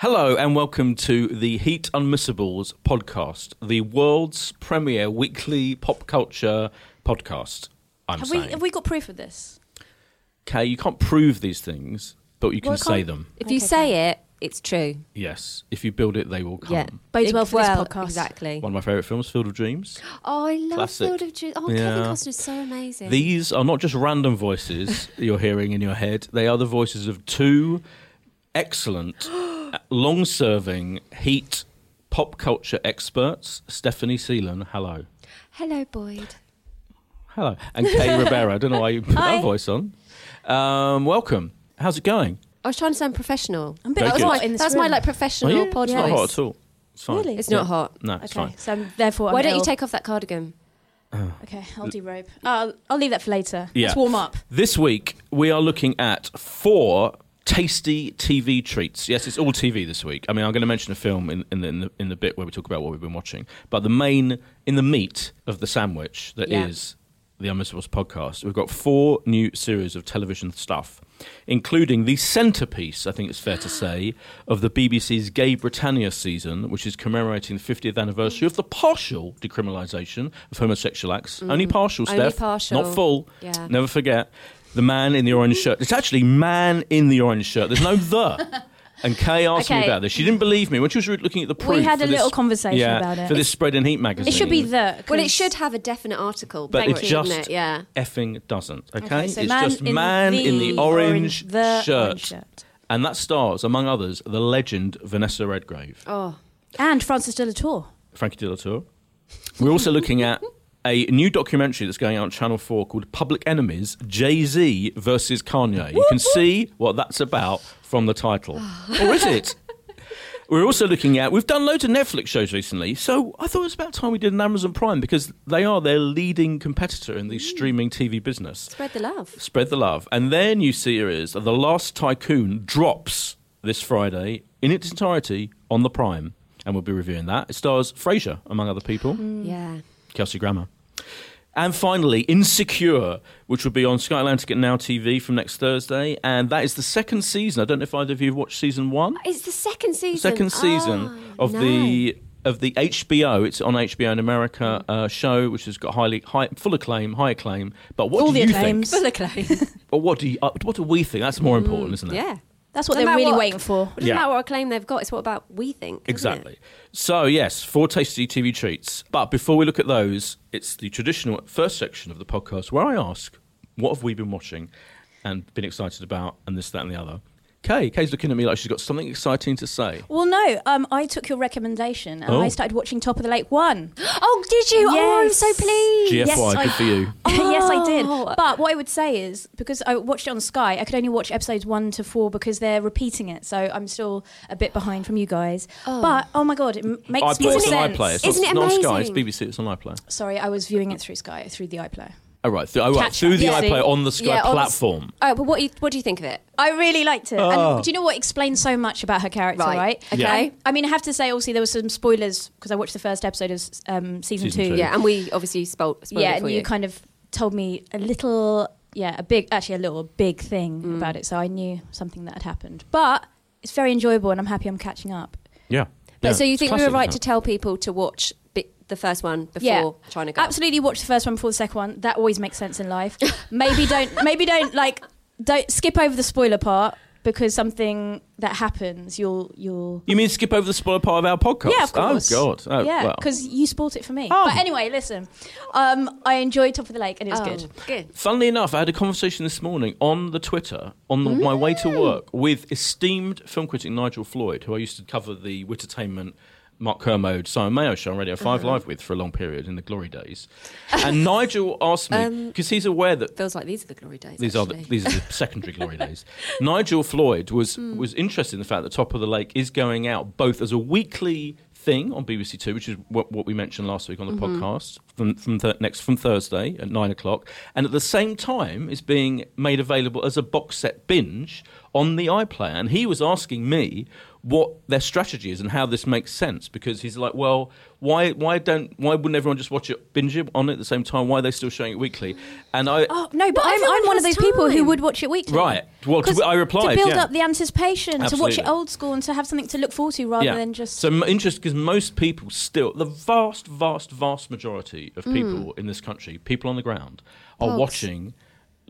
Hello and welcome to the Heat Unmissables podcast, the world's premier weekly pop culture podcast. I'm Have saying. we have we got proof of this? Okay, you can't prove these things, but you can Well, say can't- them. If you Okay, say it, it's true. Yes, if you build it, they will come. Yeah. Bodes It- well for this podcast. Exactly. One of my favourite films, Field of Dreams. Oh, I love Classic. Field of Dreams. Oh, Yeah. Kevin Costner's so amazing. These are not just random voices you're hearing in your head, they are the voices of two excellent, long serving Heat pop culture experts. Stephanie Seelan, hello. Hello, Boyd. Hello. And Kay Ribeiro. I don't know why you put Hi. that voice on. Um, welcome. How's it going? I was trying to sound professional. I'm a bit Very That was good. my, hot in this that's my room. like professional Oh, yeah? pod It's not voice. hot at all. It's fine. Really? It's Yeah. not hot. No, it's Okay, fine. so I'm, therefore, Why I'm don't you ill. take off that cardigan? Okay, I'll derobe. I'll, I'll leave that for later. Yeah. Let's warm up. This week, we are looking at four tasty TV treats. Yes, it's all TV this week. I mean, I'm going to mention a film in, in, the, in, the, in the bit where we talk about what we've been watching. But the main, in the meat of the sandwich that is Yeah. the Unmissables podcast, we've got four new series of television stuff, including the centrepiece, I think it's fair to say, of the BBC's Gay Britannia season, which is commemorating the 50th anniversary of the partial decriminalisation of homosexual acts. Only mm-hmm. partial, Steph. Only partial. Not full. Yeah. Never forget. The man in the orange shirt. It's actually man in the orange shirt. There's no the. And Kay asked me about this. She didn't believe me when she was looking at the proof. We had for a this- little conversation yeah, about it. for this Spread and Heat magazine. It should be the. Well, it 'cause- should have a definite article. but Thank it's you, just wouldn't it? Yeah. effing doesn't. Okay, Okay, so it's man just in man in the orange, the shirt. orange shirt. and that stars, among others, the legend Vanessa Redgrave, Oh, And Frances de la Tour. Frankie de la Tour. We're also looking at a new documentary that's going out on Channel 4 called Public Enemies Jay Z versus Kanye. You can see what that's about from the title. or is it? We're also looking at, we've done loads of Netflix shows recently, so I thought it was about time we did an Amazon Prime because they are their leading competitor in the mm. streaming TV business. spread the love. Spread the love. And their new series, The Last Tycoon, drops this Friday in its entirety on the Prime. And we'll be reviewing that. It stars Frasier, among other people. Mm. Yeah. Kelsey Grammer. And finally, Insecure, which will be on Sky Atlantic and Now TV from next Thursday. And that is the second season. I don't know if either of you have watched season one. It's the second season. Second season Oh, of no. the of the HBO. It's on HBO in America uh, show, which has got highly high, full acclaim, high acclaim. But what All do the you acclaims. think? Full acclaim. Or what do you? Uh, what do we think? That's more important, isn't it? Mm, yeah. That's what No they're really what- waiting for. It doesn't Yeah. matter what acclaim they've got, it's what about we think. isn't it? Exactly. So, yes, four tasty TV treats. But before we look at those, it's the traditional first section of the podcast where I ask, what have we been watching and been excited about, and this, that, and the other. Kay, Kay's looking at me like she's got something exciting to say. Well, no, um, I took your recommendation and Oh. I started watching Top of the Lake 1. Oh, did you? Oh, I'm Yes. so pleased. GFY, Yes, I- good for you. yes, I did. Oh. But what I would say is because I watched it on Sky, I could only watch episodes one to four because they're repeating it. So I'm still a bit behind from you guys. Oh. But oh my god, it m- makes iPlayer, more it's on sense. iPlayer. It's Isn't not, it not on Sky, it's amazing? BBC, it's on iPlayer. Sorry, I was viewing it through Sky through the iPlayer. Oh, right. Th- oh, right. Catch Through the Yeah. iPlayer on the Sky Yeah, on the platform. Oh, but what, you, what do you think of it? I really liked it. Oh. And do you know what explains so much about her character, Right. right? Okay. Yeah. I mean, I have to say, obviously, there were some spoilers because I watched the first episode of um, season, Season two. two. Yeah, and we obviously spoiled, spoiled yeah, it for and you kind of told me a little, yeah, a big, actually a little big thing Mm. about it, so I knew something that had happened. But it's very enjoyable, and I'm happy I'm catching up. Yeah. But Yeah, so you it's think we were right isn't to tell people to watch bi- the first one before Yeah. trying to go? Absolutely, watch the first one before the second one. That always makes sense in life. maybe don't, maybe don't like, don't skip over the spoiler part because something that happens, you'll, you'll. You mean skip over the spoiler part of our podcast? Yeah, of course. Oh, God. Oh, yeah, well. because you spoilt it for me. Oh. But anyway, listen, um, I enjoyed Top of the Lake, and it was Oh, good. Good. Funnily enough, I had a conversation this morning on the Twitter on the, my way to work with esteemed film critic Nigel Floyd, who I used to cover the Wittertainment, Mark Kermode, Simon Mayo show on Radio 5 Live with for a long period in the glory days. And Nigel asked me, Um, because he's aware that Feels like these are the glory days. these are the, these are the secondary glory days. Nigel Floyd was Hmm. was interested in the fact that Top of the Lake is going out both as a weekly thing on BBC Two, which is what, what we mentioned last week on the Mm-hmm. podcast from from th- next from Thursday at nine o'clock, and at the same time is being made available as a box set binge on the iPlayer. And he was asking me what their strategy is and how this makes sense because he's like, well, why why don't why wouldn't everyone just watch it binge it on it at the same time? Why are they still showing it weekly? And I Oh no, but Well, I'm, I'm one of has those people who would watch it weekly. Right. Well, to- 'Cause I replied, to build yeah. up the anticipation, to watch it old school, and to have something to look forward to rather than just. so m- interesting because most people still the vast vast vast majority of people in this country people on the ground are Mm. Pogs. watching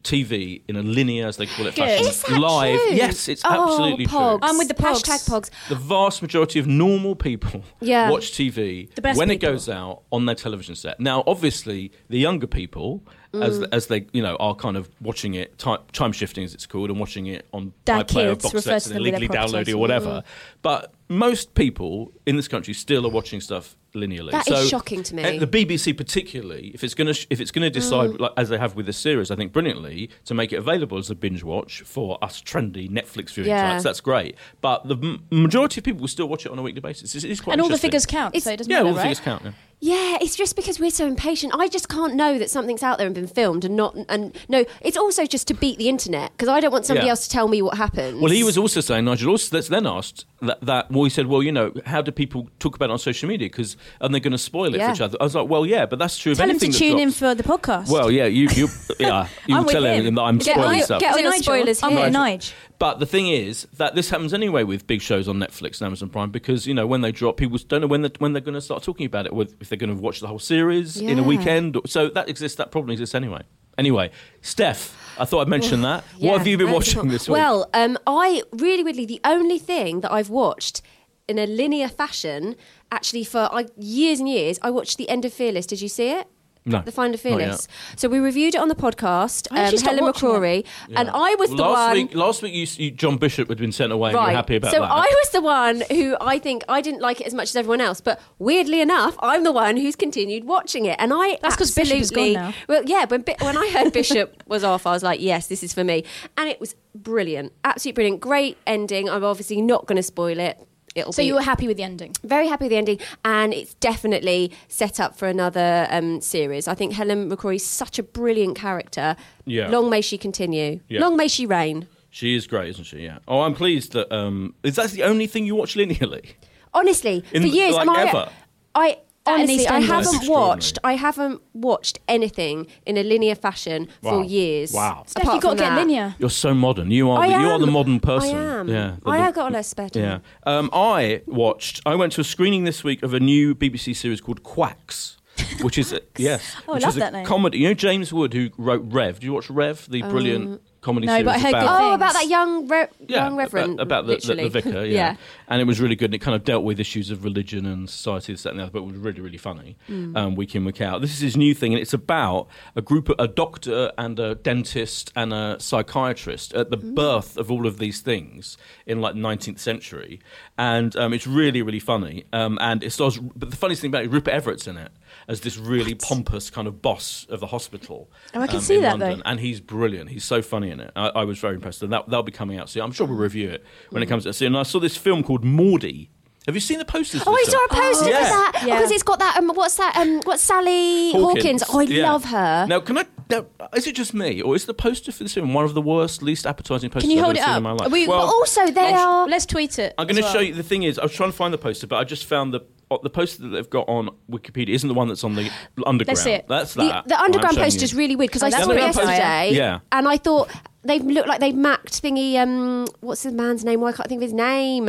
TV in a linear, as they call it, Good. fashion, Is that live. true? Yes, it's Oh, absolutely pogs. true. I'm with the pogs. Hashtag pogs. The vast majority of normal people Yeah. watch TV when people. it goes out on their television set. Now, obviously, the younger people, as Mm. as they you know are kind of watching it time, time shifting as it's called, and watching it on Dad iPlayer kids box sets to and their illegally proper downloading or titles. whatever. But most people in this country still are watching stuff linearly. That is so, shocking to me. and The BBC, particularly, if it's going to sh- if it's going to decide, Mm. like, as they have with this series, I think brilliantly to make it available as a binge watch for us trendy Netflix viewing Yeah. types. That's great. But the m- majority of people will still watch it on a weekly basis. It's, it's quite and all the figures count, It's- so it doesn't matter. Yeah, matter, all the right? figures count. Yeah. Yeah, it's just because we're so impatient. I just can't know that something's out there and been filmed and not. And no, it's also just to beat the internet because I don't want somebody Yeah. else to tell me what happens. Well, he was also saying, Nigel also that's then asked that, that well, he said, well, you know, how do people talk about it on social media? Because and they're going to spoil it Yeah. for each other. I was like, well, yeah, but that's true of Tell him anything to that tune in drops. for the podcast. Well, yeah, you, you, yeah, you I'm will tell him him. that I'm Get spoiling on- stuff. get Is on it Nigel? spoilers I'm here. with Nige. But the thing is that this happens anyway with big shows on Netflix and Amazon Prime because you know when they drop, people don't know when they're, when they're going to start talking about it. With, if they're going to watch the whole series in a weekend, so that exists. That problem exists anyway. Anyway, Steph, I thought I'd mention that. Yeah, what have you been watching this week? Well, um, I really, weirdly, the only thing that I've watched in a linear fashion, actually for I, years and years, I watched the end of Fearless. Did you see it? No, The Find of not. Fearless. So we reviewed it on the podcast. I actually Um, stopped Helen watching McCrory, and I was the last one. Week, last week, you, you, John Bishop had been sent away. and Right. you were happy about that. so that. I was the one who I think I didn't like it as much as everyone else, but weirdly enough, I'm the one who's continued watching it, and I That's 'cause Bishop is gone now. Well, yeah, when Bi- when I heard Bishop was off, I was like, yes, this is for me, and it was brilliant, absolutely brilliant, great ending. I'm obviously not going to spoil it. It'll So be you were happy with the ending? very happy with the ending, and it's definitely set up for another um, series. I think Helen McCrory is such a brilliant character. Yeah. Long may she continue. Yeah. Long may she reign. She is great, isn't she? Yeah. Oh, I'm pleased that. Um, is that the only thing you watch linearly? Honestly, In- for years, like and I, ever? I At an honestly, I haven't watched. I haven't watched anything in a linear fashion for years. Wow. Steph, you've got to get that. linear. You're so modern. You are. I the, you are the modern person. I am. Yeah. the- I have got a lot of spare time. Yeah. Um, I watched. I went to a screening this week of a new BBC series called Quacks, which is a, yes, Oh, I which love is a that name. comedy. You know James Wood who wrote Rev. Did you watch Rev, the brilliant comedy no, series but about? Oh, about that young, re- yeah, young reverend. about, about the, the, the vicar, yeah. yeah. and it was really good. And it kind of dealt with issues of religion and society, this, that, and the other. But it was really, really funny, Mm. um, week in, week out. This is his new thing, and it's about a group, of, a doctor and a dentist and a psychiatrist at the Mm. birth of all of these things in like the 19th century, and um, it's really, really funny. Um, and it stars. But the funniest thing about it, Rupert Everett's in it as this really pompous kind of boss of the hospital. Oh, I can um, see in that, London. though. and he's brilliant. He's so funny in it. I, I was very impressed, and that that'll be coming out soon. I'm sure we'll review it when Mm. it comes out soon. And I saw this film called Maudie. Have you seen the posters? Oh, I this saw a poster Yeah. for that Yeah. because it's got that. Um, what's that? Um, what's Sally Hawkins? Oh, I Yeah. love her. Now, can I? Now, is it just me, or is the poster for this film one of the worst, least appetizing posters Can you I've hold ever it seen up? in my life? We- well, but also, they Let's, are. let's tweet it. I'm going to well. show you. The thing is, I was trying to find the poster, but I just found the uh, the poster that they've got on Wikipedia isn't the one that's on the underground. see it. That's The, that. the underground poster you. is really weird because Oh, I saw it yesterday, Yeah. and I thought they look like they've macked thingy. Um, what's the man's name? Why can't I think of his name?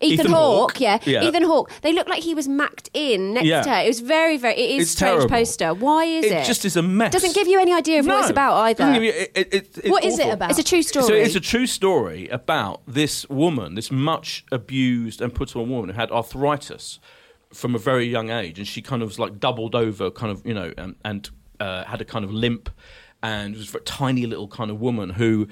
Ethan, Ethan Hawke, Hawke. yeah. Yeah. Ethan Hawke. They look like he was macked in next Yeah. to her. It was very, very. It is It's strange terrible. poster. Why is it? It just is a mess. Doesn't give you any idea of what it's about either. You- it- it- it- it's What is it about? It's a true story. So it's a true story about this woman, this much abused and put on woman who had arthritis from a very young age, and she kind of was like doubled over, kind of you know, and, and uh, had a kind of limp, and was a tiny little kind of woman who.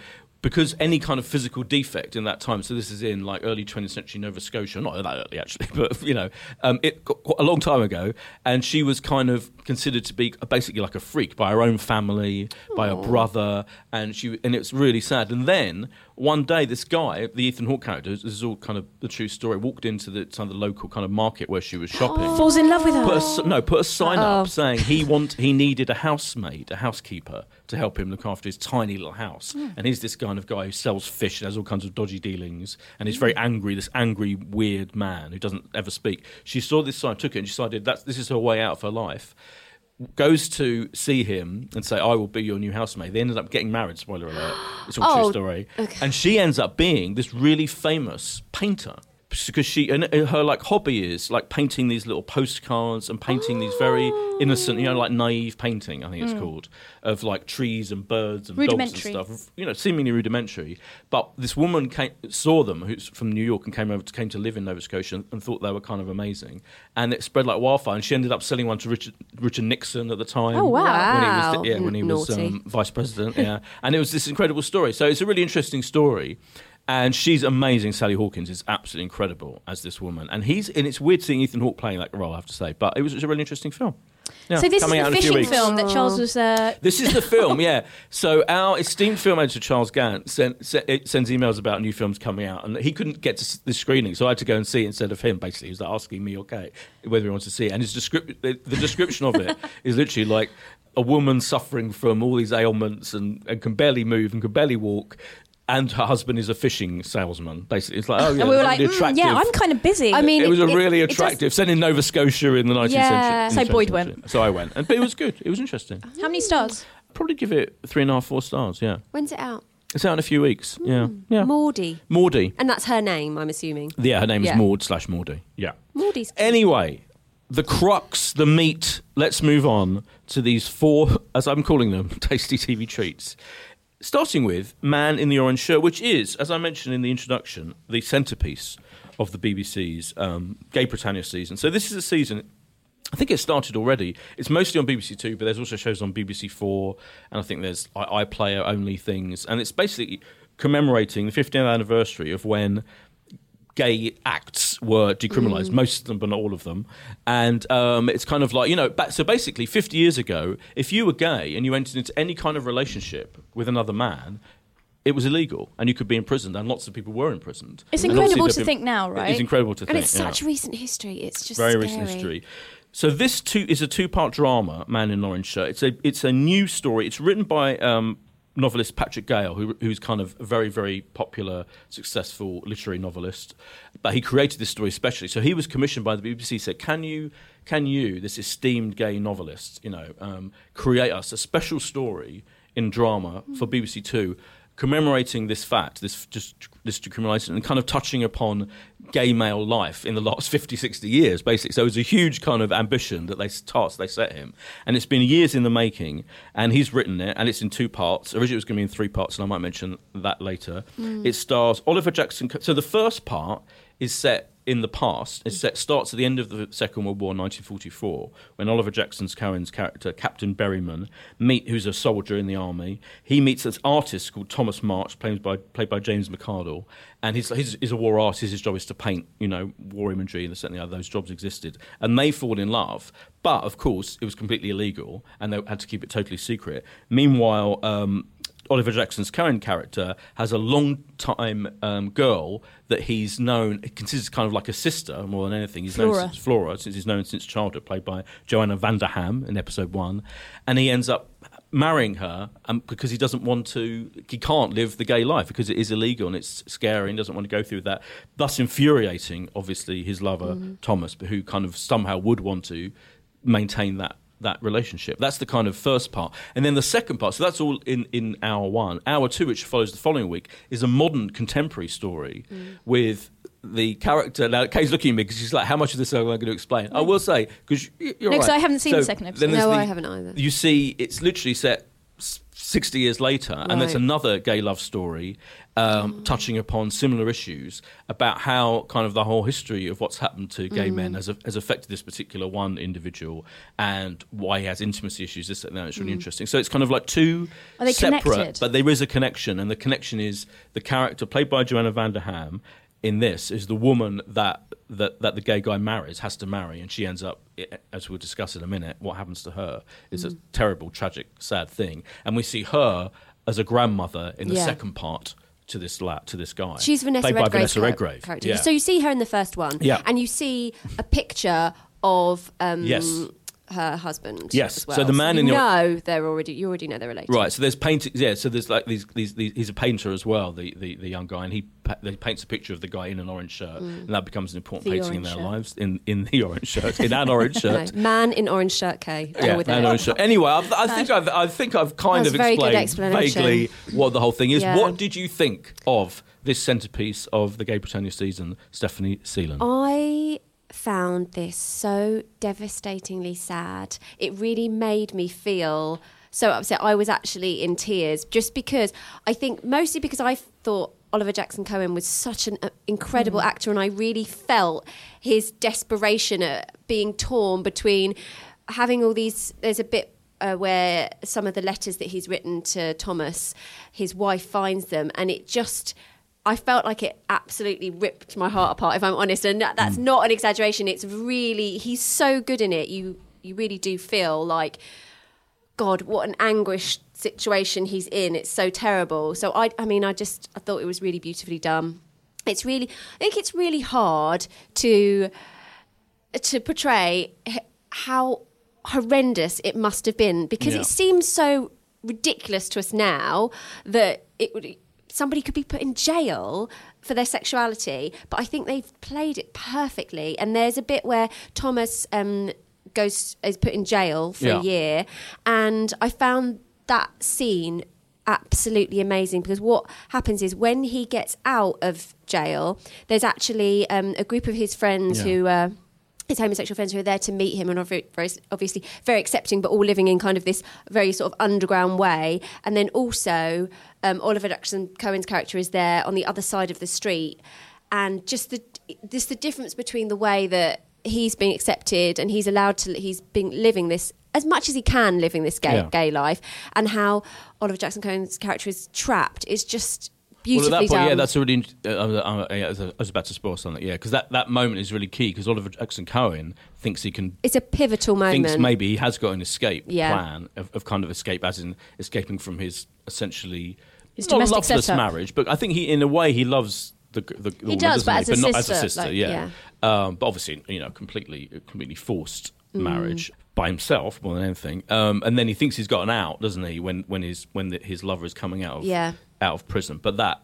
Because any kind of physical defect in that time, so this is in like early 20th century Nova Scotia, not that early actually, but you know, um, it quite a long time ago, and she was kind of considered to be basically like a freak by her own family, by her brother, and she, and it's really sad. And then one day, this guy, the Ethan Hawke character, this is all kind of the true story, walked into the, kind of the local kind of market where she was shopping. Falls in love with her. Put a, no, put a sign Oh. up saying he want he needed a housemaid, a housekeeper to help him look after his tiny little house. Hmm. And he's this kind of guy who sells fish and has all kinds of dodgy dealings, and he's very hmm. angry. This angry, weird man who doesn't ever speak. She saw this sign, took it, and she decided that this is her way out of her life. Goes to see him and say, "I will be your new housemaid." They ended up getting married. Spoiler alert! It's all Oh, true story. okay. And she ends up being this really famous painter because she and her like hobby is like painting these little postcards and painting these very innocent, you know, like naive painting. I think it's called of like trees and birds and dogs and stuff. You know, seemingly rudimentary. But this woman came, saw them, who's from New York, and came over to, came to live in Nova Scotia, and, and thought they were kind of amazing. And it spread like wildfire. And she ended up selling one to Richard, Richard Nixon at the time. Oh, wow. When he was, yeah, when he was um, vice president. Yeah, and it was this incredible story. So it's a really interesting story. And she's amazing. Sally Hawkins is absolutely incredible as this woman, and he's and it's weird seeing Ethan Hawke playing that role. I have to say, but it was, it was a really interesting film. Yeah, so this is the fishing film that Charles was. Uh, This is the film, yeah. So our esteemed film editor Charles Gant sent, sent, sends emails about new films coming out, and he couldn't get to the screening, so I had to go and see it instead of him. Basically, he was like asking me, okay, whether he wants to see it, and his descrip- the, the description of it is literally like a woman suffering from all these ailments and, and can barely move and can barely walk. And her husband is a fishing salesman. Basically, it's like, oh yeah, and we were like, really "Mm, yeah, I'm kind of busy. I mean, it was a it- really it does- attractive. Set in Nova Scotia in the 19th Yeah. century. So Boyd 20th went. So I went, and but it was good. It was interesting. how many stars? Probably give it three and a half, four stars. Yeah. When's it out? It's out in a few weeks. Yeah, yeah. Maudie. Maudie. And that's her name, I'm assuming. Yeah, her name is Yeah. Maud slash Maudie. Yeah. Maudie's. Anyway, the crux, the meat. Let's move on to these four, as I'm calling them, tasty TV treats. Starting with Man in the Orange Shirt, which is, as I mentioned in the introduction, the centerpiece of the BBC's um, Gay Britannia season. So this is a season. I think it started already. It's mostly on BBC Two, but there's also shows on BBC Four, and I think there's iPlayer only things, and it's basically commemorating the 15th anniversary of when gay acts were decriminalized, most of them, but not all of them. And um, it's kind of like, you know, so basically, 50 years ago, if you were gay and you entered into any kind of relationship with another man, it was illegal and you could be imprisoned, and lots of people were imprisoned. It's And incredible to think now, right? It's incredible to And think. And it's yeah such recent history. It's just very scary. recent history. So this two is a two-part drama, Man in Orange Shirt. It's a it's a new story. It's written by um, novelist Patrick Gale, who, who's kind of a very very popular, successful literary novelist. But he created this story especially. So he was commissioned by the BBC. Said, "Can you can you, this esteemed gay novelist, you know, um, create us a special story in drama for BBC Two?" Commemorating this fact, this just this decriminalisation, and kind of touching upon gay male life in the last 50, 60 years, basically. So it was a huge kind of ambition that they task they set him, and it's been years in the making. And he's written it, and it's in two parts. Originally, it was going to be in three parts, and I might mention that later. Mm. It stars Oliver Jackson. So the first part is set in the past. It starts at the end of the Second World War, 1944, when Oliver Jackson's Cohen's character, Captain Berryman, meet who's a soldier in the army. He meets this artist called Thomas March, played by played by James McArdle, and he's, he's, he's a war artist. His job is to paint, you know, war imagery, and certainly those jobs existed. And they fall in love, but of course, it was completely illegal, and they had to keep it totally secret. Meanwhile. Um, Oliver Jackson's current character has a long time um, girl that he's known, considers kind of like a sister more than anything. He's Flora. known since Flora, since he's known since childhood, played by Joanna Vanderham in episode one. And he ends up marrying her um, because he doesn't want to, he can't live the gay life because it is illegal and it's scary and doesn't want to go through that. Thus infuriating, obviously, his lover, Thomas, but who kind of somehow would want to maintain that that relationship. That's the kind of first part. And then the second part, so that's all in, in hour one. Hour two, which follows the following week, is a modern contemporary story mm. with the character. Now, Kay's looking at me because she's like, how much of this am I going to explain? I mm. will say, because you're No, right. 'cause I haven't seen So the second episode. No, the- I haven't either. You see, it's literally set s- 60 years later, and there's another gay love story um, mm. touching upon similar issues about how kind of the whole history of what's happened to gay men mm. has, has affected this particular one individual and why he has intimacy issues. This and that. It's really mm. interesting. So it's kind of like two separate, connected? but there is a connection, and the connection is the character played by Joanna Vanderham in this is the woman that, that that the gay guy marries has to marry, and she ends up, as we'll discuss in a minute, what happens to her is Mm. a terrible, tragic, sad thing, and we see her as a grandmother in the Yeah. second part to this la- to this guy. She's Vanessa by Vanessa Redgrave. character. Yeah. So you see her in the first one, Yeah. and you see a picture of um, Yes. Her husband. Yes. as well. So the man you in the- know they're already you already know they're related. Right, so there's paintings. Yeah, so there's like these, these, these. He's a painter as well, the, the, the young guy, and he pa- he paints a picture of the guy in an orange shirt, mm. and that becomes an important The painting in their shirt. lives. In in the orange shirt, in an orange No, shirt. man in orange shirt. K. Yeah, with an it. orange shirt. Anyway, I've, I think I've, I think I've kind of a very good explained vaguely what the whole thing is. Yeah. What did you think of this centerpiece of the Gay Britannia season, Stephanie Seelan? I found this so devastatingly sad. It really made me feel so upset. I was actually in tears just because I think mostly because I thought Oliver Jackson Cohen was such an uh, incredible actor, and I really felt his desperation at being torn between having all these. There's a bit uh, where some of the letters that he's written to Thomas, his wife finds them, and it just. I felt like it absolutely ripped my heart apart, if I'm honest, and that, that's mm. not an exaggeration. It's really he's so good in it. You you really do feel like God, what an anguished situation he's in. It's so terrible. So I, I mean, I just I thought it was really beautifully done. It's really, I think it's really hard to to portray how horrendous it must have been because Yeah. it seems so ridiculous to us now that it would somebody could be put in jail for their sexuality but i think they've played it perfectly and there's a bit where thomas um, goes is put in jail for Yeah. a year and i found that scene absolutely amazing because what happens is when he gets out of jail there's actually um, a group of his friends Yeah. who uh, his homosexual friends who are there to meet him and are very, very, obviously very accepting, but all living in kind of this very sort of underground way. And then also, um, Oliver Jackson Cohen's character is there on the other side of the street, and just the just the difference between the way that he's being accepted and he's allowed to he's been living this as much as he can living this gay Yeah. gay life, and how Oliver Jackson Cohen's character is trapped is just beautifully well, at that point, done. yeah, that's a really. Uh, uh, uh, yeah, I was- about to spoil something, yeah, because that, that moment is really key because Oliver Jackson Cohen thinks he can. it's a pivotal moment. Thinks maybe he has got an escape Yeah. plan of, of kind of escape, as in escaping from his essentially His not loveless setup. marriage, but I think he, in a way, he loves the the, the woman, does, but he? as a not as a sister, like, yeah. Um, but obviously, you know, completely completely forced Mm. marriage by himself more than anything. Um, and then he thinks he's got an out, doesn't he? When when his when the, his lover is coming out of Yeah. Out of prison, but that.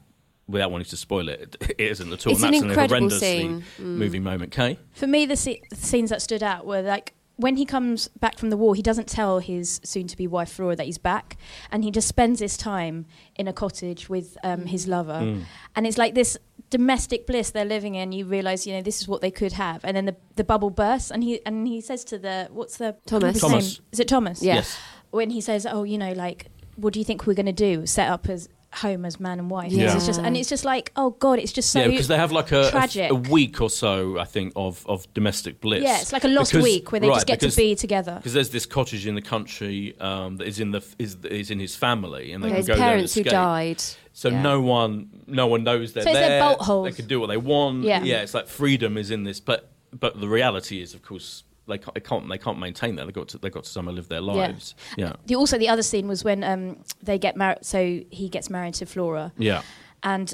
Without wanting to spoil it, it isn't at all. It's and an that's incredible horrendously scene. Mm. moving moment. Kay? For me, the, se- the scenes that stood out were like when he comes back from the war, he doesn't tell his soon-to-be wife Flora that he's back, and he just spends his time in a cottage with um, his lover, Mm. and it's like this domestic bliss they're living in. You realise, you know, this is what they could have, and then the the bubble bursts, and he and he says to the what's the Thomas. Thomas. name? Is it Thomas? Yeah. Yes. When he says, "Oh, you know, like, what do you think we're going to do? Set up as home as man and wife?" Yeah. It's just, and it's just like, oh god, it's just so yeah, because they have like a, a, tragic. a week or so, I think, of, of domestic bliss. Yeah, it's like a lost Because- week where they right, just get because- to be together. Because there's this cottage in the country um, that is in the is, is in his family, and they Yeah, can go there and parents who died. So Yeah. no one, no one knows they're So there. bolt holes. They can do what they want. Yeah. Yeah. it's like freedom is in this, but but the reality is, of course, they can't they can't, they can't maintain that. They got to they got to somewhere live their lives. Yeah, The, also, the other scene was when um, they get married. So he gets married to Flora, yeah, and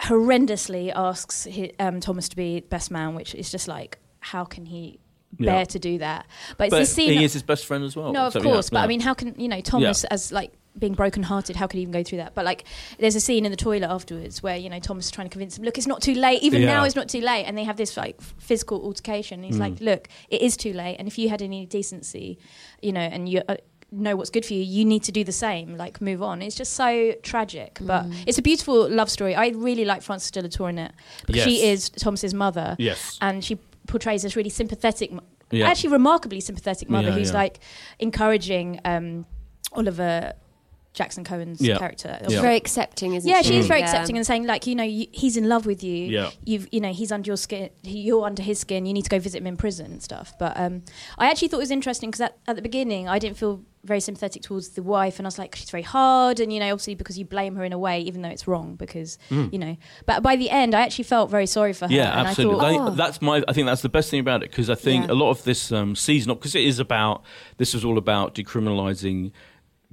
horrendously asks hi um, Thomas to be best man, which is just like, how can he bear Yeah. to do that? But it's but the scene. he is his best friend as well. no, of So, course. yeah, but yeah. I mean, how can you know Thomas as like being broken-hearted? How could he even go through that? But like, there's a scene in the toilet afterwards where you know Thomas is trying to convince him, look, it's not too late. Even Yeah. now, it's not too late. And they have this like physical altercation. And he's Mm. like, look, it is too late. And if you had any decency, you know, and you. Uh, know what's good for you you need to do the same like move on it's just so tragic but Mm. it's a beautiful love story i really like frances de la Tour in it because she is thomas's mother yes, and she portrays this really sympathetic, Yeah. actually remarkably sympathetic mother Yeah, who's yeah. like encouraging um, Oliver Jackson Cohen's Yeah. character. Yeah. Very accepting, isn't Yeah, she? she is very Yeah. accepting and saying like, you know, you, he's in love with you. Yeah. You've, you know, he's under your skin. You're under his skin. You need to go visit him in prison and stuff. But um, I actually thought it was interesting because at, at the beginning I didn't feel very sympathetic towards the wife, and I was like, she's very hard, and you know, obviously because you blame her in a way, even though it's wrong, because you know. But by the end, I actually felt very sorry for her. Mm. Yeah, and absolutely. I I thought, think that's my. I think that's the best thing about it because I think Yeah. a lot of this um, season, because it is about this is all about decriminalising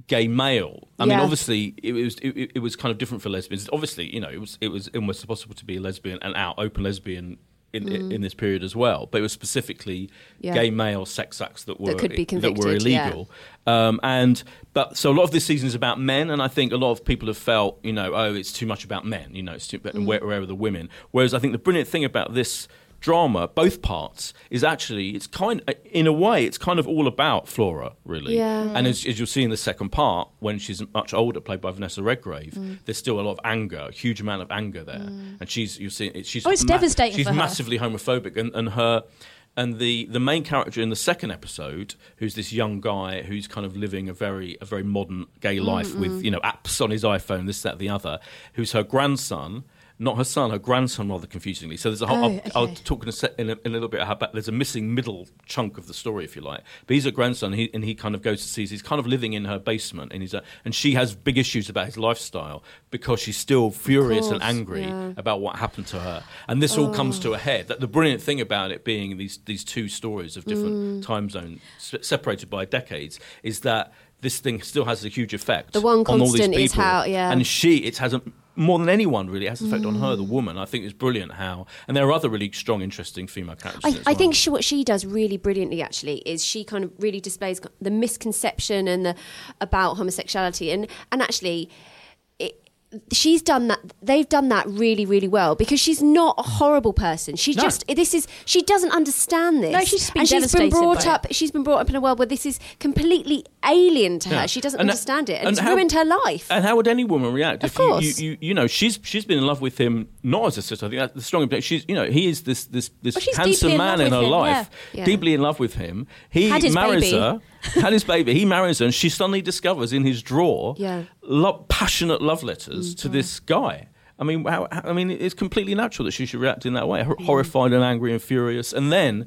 gay male. I mean, obviously, it was it, it was kind of different for lesbians. Obviously, you know, it was it was almost impossible to be a lesbian and out open lesbian. In, in this period as well, but it was specifically Mm. Yeah. gay male sex acts that were be that were convicted, yeah. illegal, um, and but so a lot of this season is about men, and I think a lot of people have felt, you know, oh, it's too much about men, you know, it's too, Mm. where, where are the women? Whereas I think the brilliant thing about this drama, both parts, is actually it's kind, in a way, it's kind of all about Flora, really. Yeah. And as, as you'll see in the second part, when she's much older, played by Vanessa Redgrave, Mm. there's still a lot of anger, a huge amount of anger there, and she's you'll see she's Oh, it's devastating She's massively homophobic, and, and her. And the, the main character in the second episode, who's this young guy who's kind of living a very a very modern gay life with you know apps on his iPhone, this that the other, who's her grandson, not her son, her grandson, rather confusingly. So there's a whole. Oh, I'll, I'll talk in a, se- in, a, in a little bit about. There's a missing middle chunk of the story, if you like. But he's a grandson, he, and he kind of goes to see. He's kind of living in her basement, and he's a, and she has big issues about his lifestyle because she's still furious and angry yeah. about what happened to her. And this all comes to a head. That the brilliant thing about it being these these two stories of different Mm. time zones se- separated by decades is that this thing still has a huge effect. The one on all these constant is how- yeah. And she, it has a, more than anyone really, it has an effect on her, Mm. the woman. I think it's brilliant how, and there are other really strong, interesting female characters. I, I think she, what she does really brilliantly actually is she kind of really displays the misconception and the about homosexuality and and actually she's done that they've done that really really well because she's not a horrible person she No. just this is she doesn't understand this No, she's been and she's been brought up she's been brought up in a world where this is completely alien to her she doesn't And- uh, understand it and, and it's how- ruined her life And how would any woman react Of if you, course. you, you, you know, she's she's been in love with him not as a sister. I think that's the strong implication. She's, you know, he is this this this Well, handsome deeply in man in her him, life, yeah. Yeah. deeply in love with him. He marries baby. her, had his baby. He marries her, and she suddenly discovers in his drawer, Yeah. lo- passionate love letters Mm-hmm. to this guy. I mean, how, I mean, it's completely natural that she should react in that way, hor- horrified and angry and furious, and then.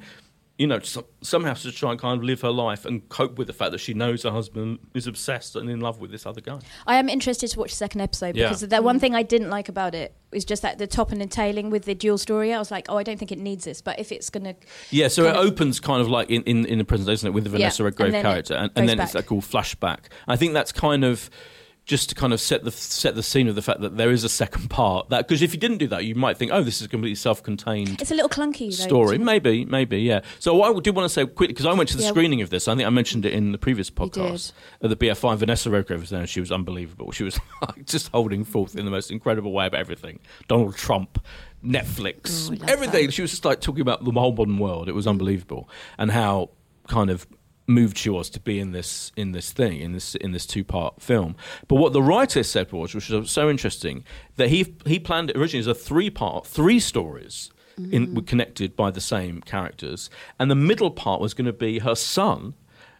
You know, so, somehow to try and kind of live her life and cope with the fact that she knows her husband is obsessed and in love with this other guy. I am interested to watch the second episode Yeah. because the one thing I didn't like about it was just that the top and the tailing with the dual story. I was like, oh, I don't think it needs this, but if it's gonna, Yeah, so it of- opens kind of like in, in, in the presentation with the Vanessa Yeah, Redgrave and then it character, and, and then back. it's that called flashback. I think that's kind of just to kind of set the set the scene of the fact that there is a second part. That because if you didn't do that, you might think, oh, this is a completely self-contained it's a little clunky. Though, story. Maybe, maybe, yeah. So what I do want to say quickly because I went to the Yeah. screening of this. I think I mentioned it in the previous podcast at the BFI. Vanessa Redgrave was there, she was unbelievable. She was just holding forth in the most incredible way about everything. Donald Trump. Netflix, Oh, love everything. her. She was just like talking about the whole modern world. It was unbelievable, and how kind of moved she was to be in this in this thing in this in this two part film. But what the writer said was, which was so interesting, that he he planned it originally as a three part, three stories. In, mm. were connected by the same characters, and the middle part was going to be her son,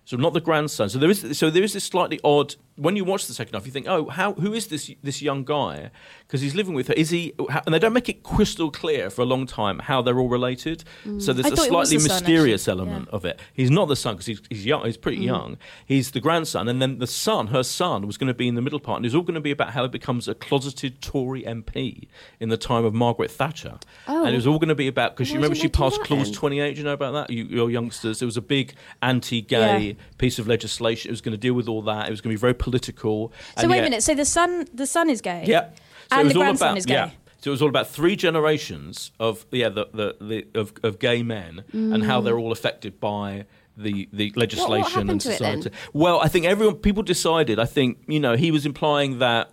so not the grandson. So there is so there is this slightly odd. When you watch the second half, you think, oh, how who is this this young guy? Because he's living with her. Is he? How, and they don't make it crystal clear for a long time how they're all related. Mm. So there's I a thought it was slightly the mysterious actually. element Yeah. of it. He's not the son because he's, he's young. He's pretty mm. young. He's the grandson, and then the son, her son, was going to be in the middle part, and it's all going to be about how he becomes a closeted Tory MP in the time of Margaret Thatcher. Oh. And it was all going to be about because you remember she passed Clause then? 28. Do you know about that? You, your youngsters. It was a big anti-gay Yeah. piece of legislation. It was going to deal with all that. It was going to be very political. So wait yet- a minute. So the son, the son is gay. yeah. So And it was the all grandson about, is gay. Yeah. So it was all about three generations of yeah the, the, the of, of gay men and how they're all affected by the the legislation and to it then? society. Well, I think everyone people decided. I think you know he was implying that.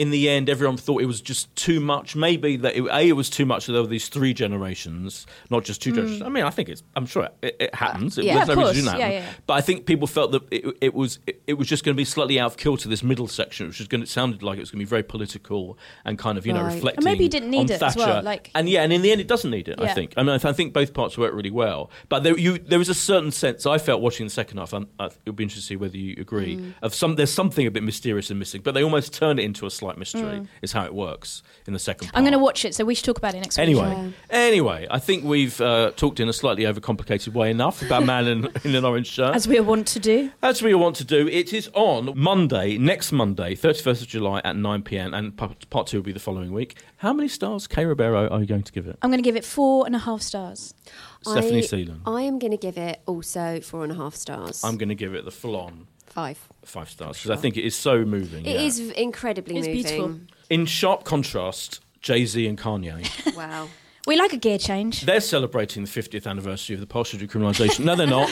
In the end, everyone thought it was just too much. Maybe that it, a it was too much. That there were these three generations, not just two generations. I mean, I think it's. I'm sure it, it happens. It, yeah. there's Mm. Of no reason course. didn't happen. Yeah, yeah. But I think people felt that it, it was it, was just going to be slightly out of kilter this middle section, which was going to sounded like it was going to be very political and kind of you know Right. reflecting. And maybe you didn't need it as well, like- and yeah, and in the end, it doesn't need it. I Yeah. think. I mean, I, th- I think both parts work really well. But there, you there was a certain sense I felt watching the second half. And I, it would be interesting to see whether you agree. Mm. Of some, there's something a bit mysterious and missing, but they almost turn it into a slight mystery. Mm. Is how it works in the second. part. I'm going to watch it, so we should talk about it next week. Anyway, Yeah. anyway, I think we've uh, talked in a slightly overcomplicated way enough about man in, in an orange shirt. as we want to do. As we want to do, it is on Monday, next Monday, 31st of July at 9 pm, and part, part two will be the following week. How many stars, Kay Ribeiro, are you going to give it? I'm going to give it four and a half stars. Stephanie I, Seelan. I am going to give it also four and a half stars. I'm going to give it the full on Five. five stars because I think it is so moving. It yeah. is incredibly It's moving. beautiful. In sharp contrast, Jay Z and Kanye. Wow. We like a gear change. They're celebrating the 50th anniversary of the partial decriminalisation. No, they're not.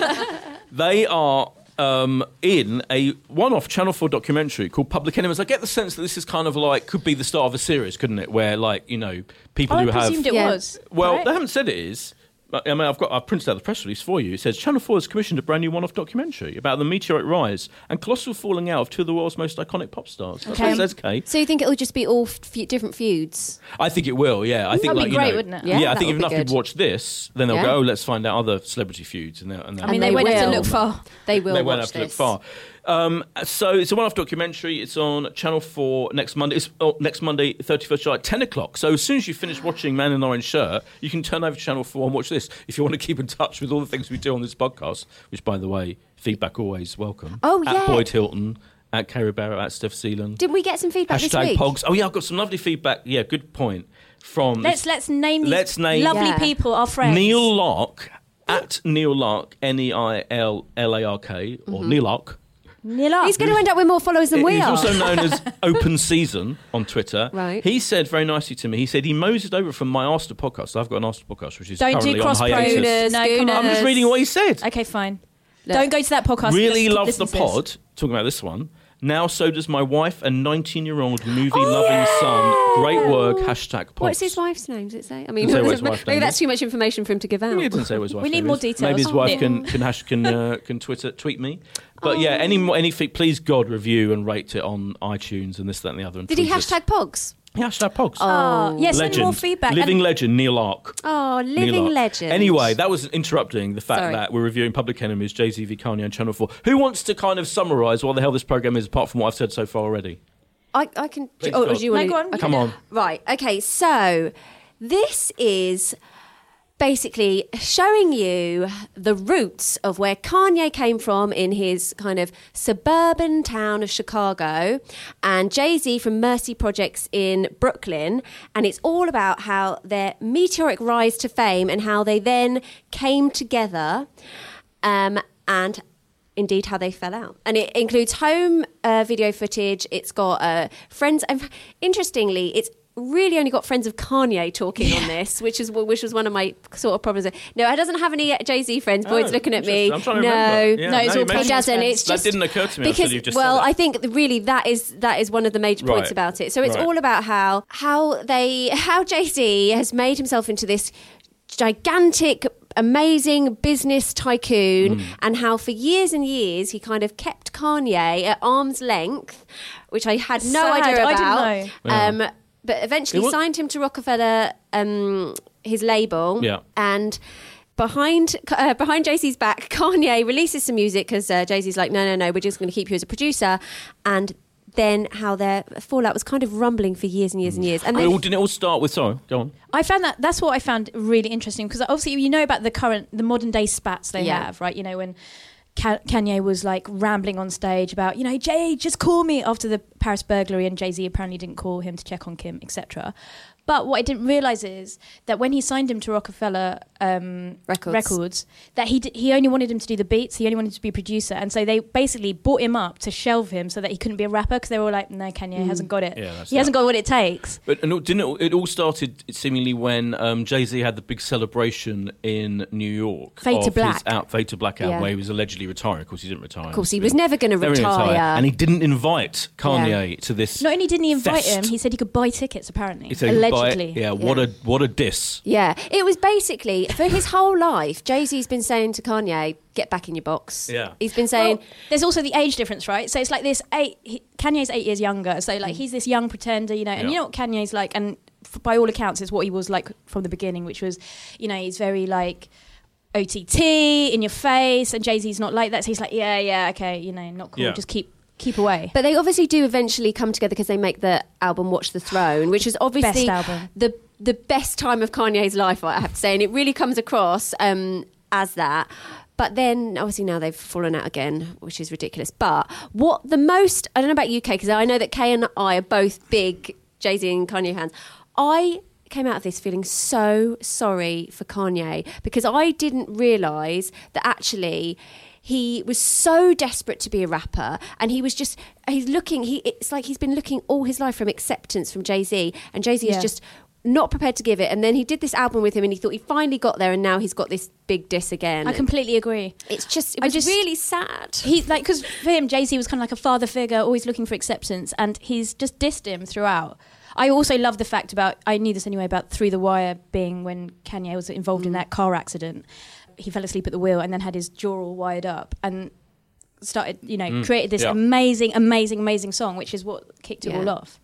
they are um, in a one-off Channel 4 documentary called Public Enemies. I get the sense that this is kind of like could be the start of a series, couldn't it? Where like you know people Oh, I who have presumed it Yeah. was. well, right? they haven't said it is. I mean, I've got I've printed out the press release for you. It says Channel 4 has commissioned a brand new one-off documentary about the meteoric rise and colossal falling out of two of the world's most iconic pop stars. That's what it Okay. says, Kate. So you think it'll just be all f- different feuds? I think it will. Yeah, I think That'd be like, you great, know, wouldn't it? Yeah, Yeah, I think if enough good. people watch this, then they'll Yeah. go, "Oh, let's find out other celebrity feuds." And, they'll- and, they'll- I mean, they, they won't have to look far. They will. They won't have to look far. Um, so it's a one-off documentary. It's on Channel Four next Monday. It's oh, next Monday, thirty-first July, ten o'clock. So as soon as you finish watching Man in Orange Shirt, you can turn over to Channel Four and watch this. If you want to keep in touch with all the things we do on this podcast, which, by the way, feedback always welcome. Oh, yeah, at yeah. Boyd Hilton, at Kay Ribeiro, at Steph Seelan. Did we get some feedback this week? Pogs. Oh yeah, I've got some lovely feedback. Yeah, good point. From Let's let's name these Let's name- lovely Yeah. people, our friends. Neil Lark at Neil Lark, N E I L L A R K, or Neil Lark. Neil Ark. He's going to end up with more followers than we are. He's are. also known as Open Season on Twitter. Right. He said very nicely to me. He said he moseyed over from my Arster podcast. I've got an Arster podcast, which is Don't currently do cross on hiatus. Schooners, No, come on. I'm just reading what he said. Okay, fine. Look. Don't go to that podcast. really Let's loves the listen to this. pod. Talking about this one. Now, so does my wife and 19 year old movie loving son. Great work. Hashtag pods. Oh, What's his wife's name? Does it say? I mean, say maybe that's too much information for him to give out. Maybe it say his wife's We need name more is. details. Maybe his Oh, wife can can hash, can uh, can Twitter tweet me. But yeah, any more anything, please God review and rate it on iTunes and this that and the other. And Did he hashtag Pogs? Yeah, hashtag Pogs. Oh, oh yeah, send legend, more feedback. living And- legend Neil Ark. Oh, Neil living Ark. legend. Anyway, that was interrupting the fact Sorry. that we're reviewing Public Enemies, Jay Z v Kanye on Channel Four. Who wants to kind of summarise what the hell this program is, apart from what I've said so far already? I, I can. Please, oh, go do you on. want No, go on. Okay. Come on. Right. Okay. So this is basically showing you the roots of where Kanye came from in his kind of suburban town of Chicago and Jay-Z from Marcy Projects in Brooklyn and it's all about how their meteoric rise to fame and how they then came together um, and indeed how they fell out. And it includes home uh, video footage. It's got uh, friends. And interestingly, it's really only got friends of Kanye talking on this, which is which was one of my sort of problems. No, it doesn't have any Jay Z friends. Boyd's Oh, looking at me. I'm trying to no, remember. Yeah, No, it's all you it mentioned- doesn't. friends. It's That just didn't occur to me because you've just well, said. I think really that is that is one of the major points Right. about it. So it's Right. all about how how they how Jay Z has made himself into this gigantic amazing business tycoon Mm. and how for years and years he kind of kept Kanye at arm's length which I had no Sad. idea I about didn't know. But eventually was- signed him to Roc-A-Fella um, his label Yeah. and behind uh, behind Jay-Z's back Kanye releases some music because uh, Jay-Z's like no no no we're just going to keep you as a producer and then how their fallout was kind of rumbling for years and years and years and It then all- didn't it all start with? Sorry, go on. I found that that's what I found really interesting because obviously you know about the current the modern day spats they Yeah. have right you know when Ka- Kanye was like rambling on stage about you know Jay just call me after the Paris burglary and Jay Z apparently didn't call him to check on Kim etc but what I didn't realize is that when he signed him to Roc-A-Fella um, Records. that he d- he only wanted him to do the beats he only wanted to be a producer and so they basically bought him up to shelve him so that he couldn't be a rapper because they were all like no Kanye hasn't got it Yeah, that's he hasn't got what it takes But and it- didn't it, it all started seemingly when um, Jay Z had the big celebration in New York. Fade to of Black. His out, Fade to Black album Yeah. where he was allegedly retiring. Of course, he didn't retire. of course he was never going to retire And he didn't invite Kanye to this. Not only didn't he invite Fest. him, he said he could buy tickets. Apparently, He said goodbye. Allegedly. Yeah, what Yeah. a what a diss. yeah it was basically for his whole life Jay-Z's been saying to Kanye get back in your box Yeah. he's been saying Well, there's also the age difference, right? So it's like this eight. He, Kanye's eight years younger, so like mm. he's this young pretender, you know. And Yeah. you know what Kanye's like, and f- by all accounts, is what he was like from the beginning, which was, you know, he's very like. OTT in your face, and Jay Z's not like that. So he's like, yeah, yeah, okay, you know, not cool. Yeah. Just keep keep away. But they obviously do eventually come together because they make the album Watch the Throne, which is obviously the the best time of Kanye's life, I have to say, and it really comes across um, as that. But then, obviously, now they've fallen out again, which is ridiculous. But what the most, I don't know about UK, because I know that Kay and I are both big Jay Z and Kanye fans. I came out of this feeling so sorry for Kanye because I didn't realise that actually he was so desperate to be a rapper and he was just he's looking he it's like he's been looking all his life from acceptance from Jay-Z and Jay-Z Yeah. is just not prepared to give it and then he did this album with him and he thought he finally got there and now he's got this big diss again I completely agree. it's just it I was just- really sad He like because for him, Jay Z was kind of like a father figure, always looking for acceptance, and he's just dissed him throughout. I also love the fact about I knew this anyway about Through the Wire being when Kanye was involved in mm. that car accident. He fell asleep at the wheel and then had his jaw all wired up and started, you know, created this yeah. amazing, amazing, amazing song, which is what kicked it Yeah. all off.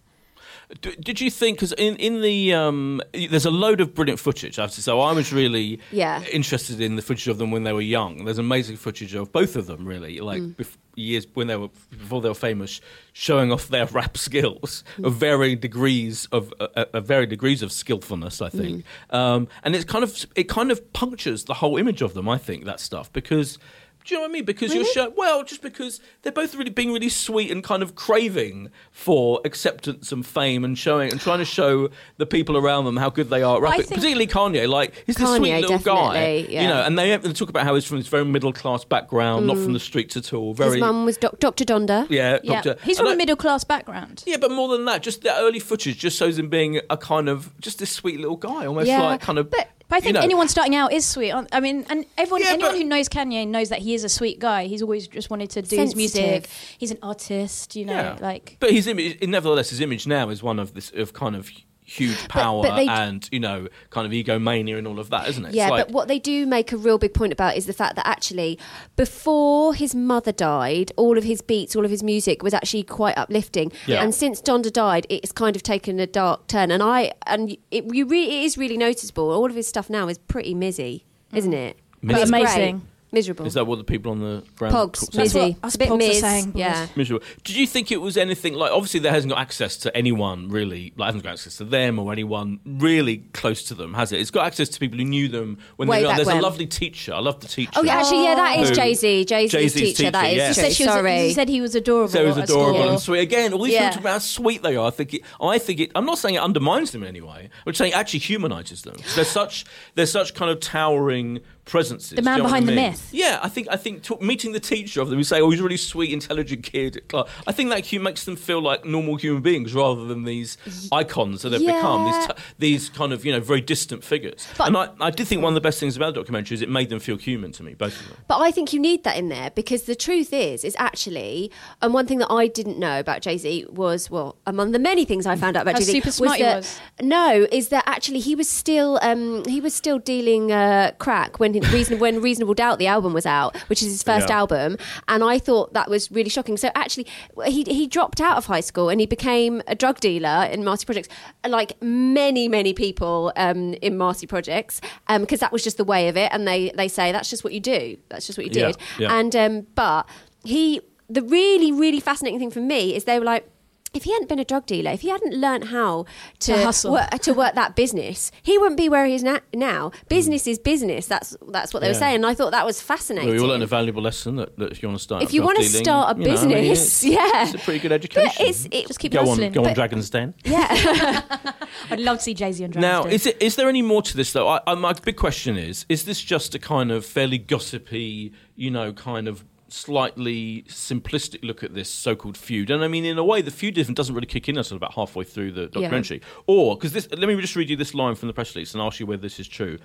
D- Did you think? Because in in the um, there's a load of brilliant footage. I have. So I was really Yeah. interested in the footage of them when they were young. There's amazing footage of both of them, really, like Mm. bef- years when they were before they were famous, showing off their rap skills Mm. of varying degrees of uh, uh, of varying degrees of skillfulness. I think, Mm. um, and it's kind of it kind of punctures the whole image of them. I think that stuff because. Do you know what I mean? Because you're mm-hmm. show- well, just because they're both really being really sweet and kind of craving for acceptance and fame and showing and trying to show the people around them how good they are rapping. Particularly Kanye, like he's this Kanye, sweet little guy, yeah. you know. And they, they talk about how he's from this very middle class background, not from mm. the streets at all. Very, his mum was doc- Dr Donda yeah, Yeah, doctor. he's And from I- a middle class background. Yeah, but more than that, just the early footage just shows him being a kind of just this sweet little guy, almost Yeah, like kind of. but- But I think you know, anyone starting out is sweet. I mean, and everyone, Yeah, anyone who knows Kanye knows that he is a sweet guy. He's always just wanted to do his music. He's an artist, you know, Yeah. like. But his image, nevertheless, his image now is one of this of kind of huge power but they- and you know kind of egomania and all of that, isn't it? Yeah, like- but what they do make a real big point about is the fact that actually, before his mother died, all of his beats, all of his music was actually quite uplifting. Yeah. And since Donda died, it's kind of taken a dark turn. And I and it, you re, it is really noticeable. All of his stuff now is pretty mizzy, isn't mm. it? But it's amazing. great. Miserable. Is that what the people on the ground Pogs, call- That's Mizzy. what us It's a bit Pogs are Miz. saying. Yeah. miserable. Did you think it was anything like? Obviously, there hasn't got access to anyone really. Like, hasn't got access to them or anyone really close to them, has it? It's got access to people who knew them when Way they were. young. back There's a lovely teacher. I love the teacher. Oh, yeah, actually, yeah, that is Jay Z. Jay Z's Jay-Z's teacher. That is teacher, is yeah. true. Said she was, Sorry. he said he was adorable. So it was at adorable school. and sweet. Again, all these Yeah. people about how sweet they are. I think it, I think it. I'm not saying it undermines them in any way. I'm saying it actually humanises them. They're such they're such kind of towering presences. The man you know behind I the myth. Yeah, I think I think t- meeting the teacher of them, who say, "Oh, he's a really sweet, intelligent kid." I think that hu- makes them feel like normal human beings rather than these icons that they've become. These t- these kind of you know very distant figures. But- and I, I did think one of the best things about the documentary is it made them feel human to me, both of them. But I think you need that in there because the truth is, is actually, and one thing that I didn't know about Jay Z was, well, among the many things I found out about Jay Z, super smart he that, was. No, is that actually he was still, um, he was still dealing uh, crack when reason when Reasonable Doubt the album was out, which is his first Yeah. album, and I thought that was really shocking. So actually, he he dropped out of high school and he became a drug dealer in Marcy Projects, like many many people um, in Marcy Projects, because that was just the way of it, and they they say that's just what you do, that's just what you Yeah, did, yeah. and um, but he the really really fascinating thing for me is they were like. If he hadn't been a drug dealer, if he hadn't learned how to, To hustle. work, to work that business, he wouldn't be where he is na- now. Hmm. Business is business. That's that's what they were saying. And I thought that was fascinating. Well, We all learned a valuable lesson that, that if you want to start, If you want to dealing, start a you know, I mean, business, it's- yeah. it's a pretty good education. But it's it, Just keep go hustling. on, go on, Dragon's Den. yeah. I'd love to see Jay Z on Dragon's Now, Den. is it is there any more to this though? I, I, my big question is: Is this just a kind of fairly gossipy, you know, kind of slightly simplistic look at this so-called feud? And I mean, in a way, the feud even doesn't really kick in until about halfway through the documentary. Or because this, let me just read you this line from the press release and ask you whether this is true.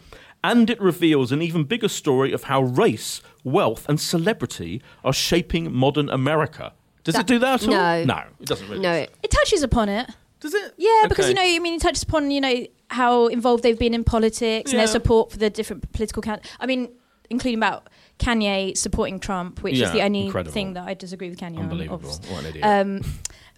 And it reveals an even bigger story of how race, wealth, and celebrity are shaping modern America. Does it do that at all? no. no, it doesn't really. no. it touches upon it. does it? Yeah, because Okay. you know, I mean, it touches upon you know how involved they've been in politics and their support for the different political can. I mean, including about Kanye supporting Trump, which Yeah, is the only incredible. thing that I disagree with Kanye on. Unbelievable. obviously. What an idiot. Um,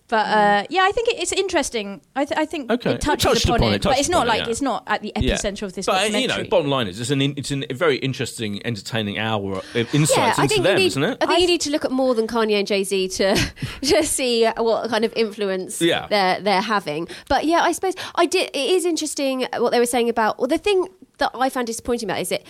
but uh, yeah, I think it, it's interesting. I, th- I think Okay. it It touches touched upon, upon it, it, but it's not upon it, like yeah. it's not at the Yeah. epicenter of this but uh, documentary. you know, bottom line is, it's an in, it's an, a very interesting, entertaining hour of insights Yeah, I into think them, you need, isn't it? I think you need to look at more than Kanye and Jay Z to to see what kind of influence Yeah. they're they're having. But yeah, I suppose I did. It is interesting what they were saying about. Well, the thing that I found disappointing about is that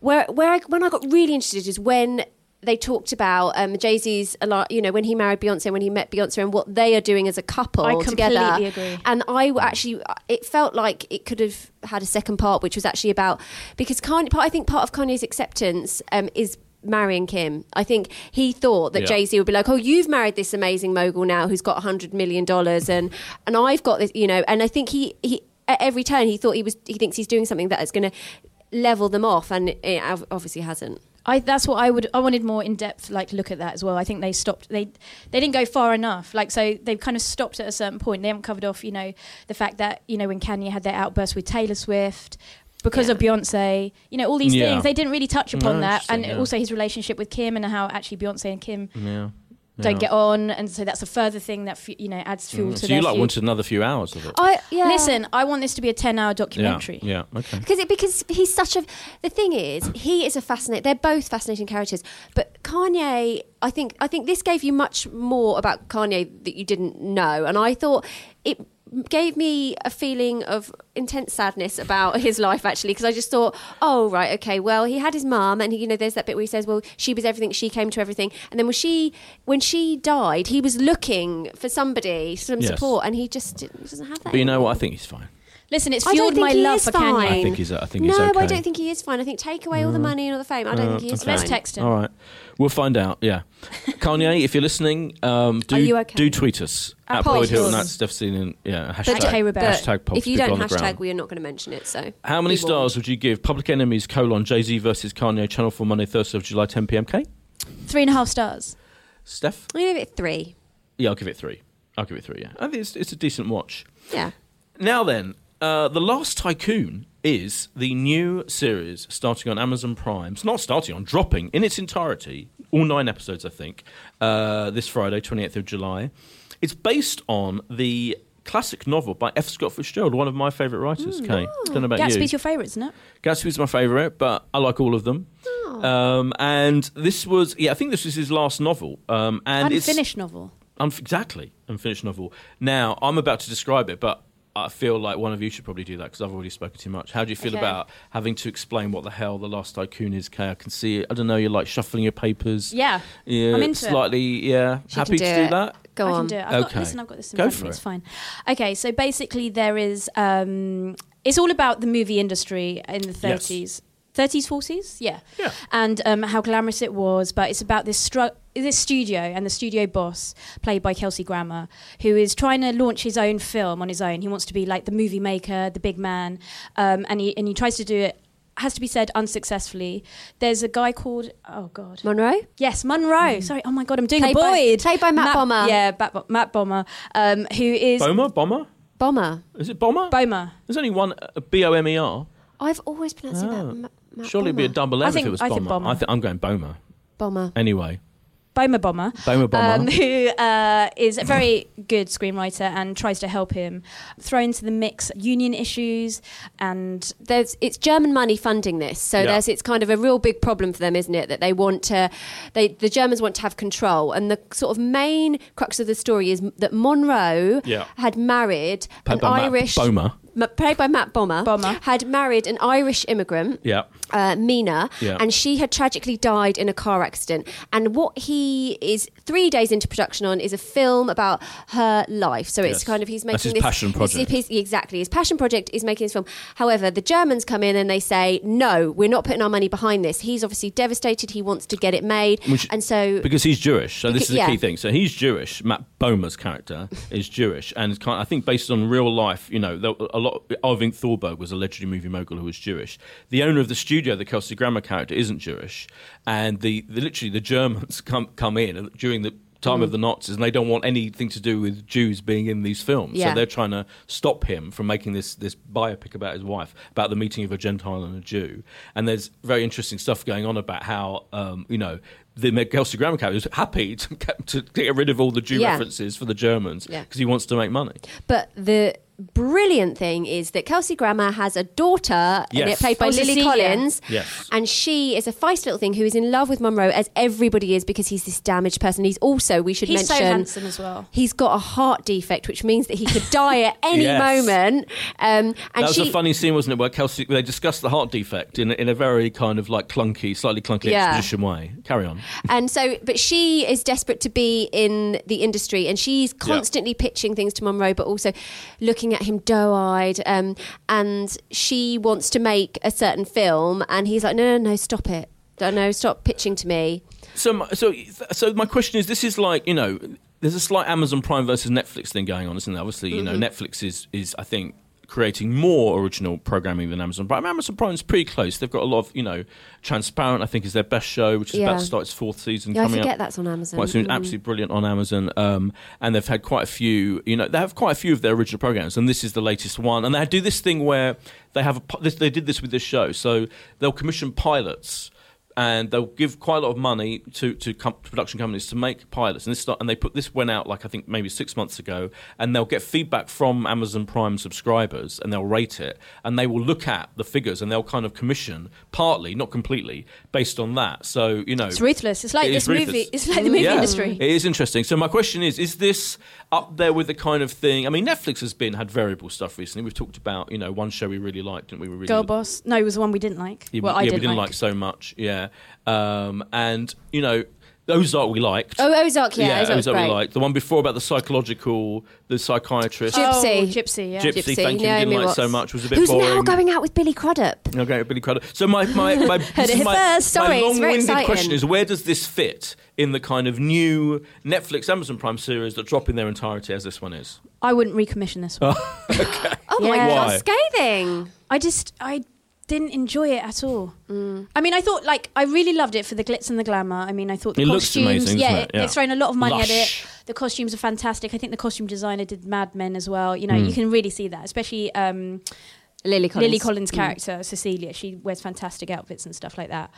where where I, when I got really interested is when they talked about um, Jay Z's a lot. You know, when he married Beyonce, when he met Beyonce, and what they are doing as a couple I together. completely agree. And I actually, it felt like it could have had a second part, which was actually about because Kanye. Part, I think part of Kanye's acceptance um, is marrying Kim. I think he thought that Yeah. Jay Z would be like, "Oh, you've married this amazing mogul now who's got hundred million dollars, and and I've got this, you know." And I think he he at every turn he thought he was he thinks he's doing something that is going to level them off, and it obviously hasn't. I that's what I would I wanted more in depth like look at that as well. I think they stopped they they didn't go far enough. Like so they've kind of stopped at a certain point. They haven't covered off, you know, the fact that, you know, when Kanye had their outburst with Taylor Swift because Yeah. of Beyonce, you know, all these Yeah. things. They didn't really touch upon No, that. And yeah. also his relationship with Kim and how actually Beyonce and Kim Yeah. Don't Yeah. get on and so that's a further thing that fu- you know adds fuel Mm. to So their you like feud. wanted another few hours of it. I yeah. Listen, I want this to be a 10-hour Yeah. documentary. Yeah. Okay. because it, because he's such a the thing is he is a fascinating they're both fascinating characters but Kanye I think I think this gave you much more about Kanye that you didn't know and I thought it gave me a feeling of intense sadness about his life actually because I just thought oh right okay well he had his mum and he, you know there's that bit where he says well she was everything she came to everything and then when she when she died he was looking for somebody some Yes. support and he just didn't, doesn't have that But you know what? I think he's fine. Listen, it's fueled my love for Kanye. I think he's. I think no, he's okay. I don't think he is fine. I think take away all the mm. money and all the fame. I don't think he uh, is okay. Let's text him. All right, we'll find out. Yeah, Kanye, if you're listening, um, do you okay? do tweet us At at Boyd Hill, that's Steph Sealing. Yeah, hashtag. Hey, Rebecca. hashtag if you don't on the hashtag, ground. we are not going to mention it. So How many stars would you give Public Enemies colon Jay Z versus Kanye Channel 4 Monday, Thursday of July 10 p.m. K? Three and a half stars. Steph? I'm going to give it three. Yeah, I'll give it three. I'll give it three. Yeah, I think it's, it's a decent watch. Yeah. Now then, uh, The Last Tycoon is the new series starting on Amazon Prime. It's not starting on, dropping in its entirety, all nine episodes, I think, uh, this Friday, 28th of July. It's based on the classic novel by F. Scott Fitzgerald, one of my favourite writers, Kay. Don't know about you. Gatsby's your favourite, isn't it? Gatsby's my favourite, but I like all of them. Um, and this was, yeah, I think this was his last novel. Um, and it's Unfinished novel. Unf- exactly, unfinished novel. Now, I'm about to describe it, but I feel like one of you should probably do that because I've already spoken too much. How do you feel Okay. about having to explain what the hell the last tycoon is? Okay, I can see it. I don't know. You're like shuffling your papers. Yeah. yeah, I'm into it. slightly. Yeah, She happy can to do do it. that. Go I on. can do it. I've got, Okay. listen, I've got this in Go front for me. it. It's fine. Okay, so basically there is. Um, it's all about the movie industry in the Yes. 30s. 30s, 40s? Yeah. Yeah. And um, how glamorous it was. But it's about this, stru- this studio and the studio boss, played by Kelsey Grammer, who is trying to launch his own film on his own. He wants to be like the movie maker, the big man. Um, and, he, and he tries to do it. Has to be said unsuccessfully. There's a guy called oh god Monroe? Yes, Monroe. Sorry. Oh my God, I'm doing Played a by- played by Matt Bomber. Yeah, Bat- Matt Bomber, um, who is Bomber, bomber. Bomber. Is it bomber? Bomer. There's only one uh, B O M E R. I've always pronounced it Oh. that. Ma- Matt Surely it'd be a Bomber. double I M think- if it was I think bomber. bomber. I think I'm going Bomer. Bomber. Anyway, Bomer Bomber. Bomer bomber. Um, who uh, is a very good screenwriter and tries to help him throw into the mix union issues and There's it's German money funding this, so Yeah. there's it's kind of a real big problem for them, isn't it? That they want to, they the Germans want to have control, and the sort of main crux of the story is that Monroe Yeah. had married Played an by Matt Irish, Bomer. Ma- played by Matt Bomber, Bomber. had married an Irish immigrant. Yeah. uh, Mina, Yeah. and she had tragically died in a car accident. And what he is three days into production on is a film about her life. So it's Yes. kind of he's making That's his this passion this project. his- exactly, his passion project is making this film. However, the Germans come in and they say, "No, we're not putting our money behind this." He's obviously devastated. He wants to get it made, Which- and so Because he's Jewish, so this is the yeah. key thing. So he's Jewish. Matt Bomer's character is Jewish, and it's kind I think based on real life. You know, there- a lot. Irving Thalberg was allegedly movie mogul who was Jewish. The owner of the studio, the Kelsey Grammer character, isn't Jewish, and the, the literally the Germans come come in during the time Mm. of the Nazis, and they don't want anything to do with Jews being in these films. Yeah. So they're trying to stop him from making this this biopic about his wife, about the meeting of a Gentile and a Jew. And there's very interesting stuff going on about how um, you know the Kelsey Grammer character is happy to, get- to get rid of all the Jew Yeah. references for the Germans Yeah. because he wants to make money. But the brilliant thing is that Kelsey Grammer has a daughter, and Yes. it played by Oh, Lily Cecilia. Collins. Yes. And she is a feisty little thing who is in love with Monroe, as everybody is, because he's this damaged person. He's also, we should he's mention, so handsome as well. He's got a heart defect, which means that he could die at any Yes. moment. Um, and that was she, a funny scene, wasn't it? Where Kelsey they discussed the heart defect in a, in a very kind of like clunky, slightly clunky Yeah. exposition way. Carry on. and so, but she is desperate to be in the industry, and she's constantly pitching things to Monroe, but also looking at him doe-eyed. Um, and she wants to make a certain film, and he's like, "No, no, no, stop it." Don't know. Stop pitching to me. So, my- so, so my question is: This is like you know, there's a slight Amazon Prime versus Netflix thing going on, isn't there? Obviously, you know, Mm-hmm. Netflix is is I think creating more original programming than Amazon Prime. Amazon Prime's pretty close. They've got a lot of you know, Transparent. I think is their best show, which is about to start its fourth season Yeah, I coming forget up. that's on Amazon. Quite soon, Mm. absolutely brilliant on Amazon, um, and they've had quite a few. You know, they have quite a few of their original programs, and this is the latest one. And they do this thing where they have a. they did this with this show, so they'll commission pilots, and they'll give quite a lot of money to to, com- to production companies to make pilots. And this start, and they put this went out like I think maybe six months ago, and they'll get feedback from Amazon Prime subscribers, and they'll rate it, and they will look at the figures, and they'll kind of commission partly, not completely, based on that. So you know, It's ruthless. It's like It this movie. It's like the movie Yeah. industry. It is interesting. So my question is: Is this up there with the kind of thing? I mean, Netflix has been had variable stuff recently. We've talked about you know one show we really liked, didn't we? we really Girl Boss. No, it was the one we didn't like. Yeah, well, we- I didn't, we didn't like. so much. Yeah, um, and you know Ozark we liked. Oh, Ozark, yeah, Ozark's Ozark we liked. The one before about the psychological, the psychiatrist. Gypsy. Oh, Gypsy, yeah. Gypsy, Gypsy, thank you. Naomi didn't like so much. Was a bit Who's boring. now going out with Billy Crudup? Okay, Billy Crudup. So my my my, this it is here my, first. my Sorry, it's very long-winded exciting. question is where does this fit in the kind of new Netflix Amazon Prime series that drop in their entirety as this one is? I wouldn't recommission this one. Oh my Yeah. god, Why? scathing! I just I didn't enjoy it at all. Mm. I mean, I thought like I really loved it for the glitz and the glamour. I mean, I thought the It looks costumes. amazing, yeah, doesn't it? Yeah. they've thrown a lot of money at it. The costumes are fantastic. I think the costume designer did Mad Men as well. You know, Mm. you can really see that, especially um, Lily Collins. Lily Collins' Mm. character Cecilia. She wears fantastic outfits and stuff like that.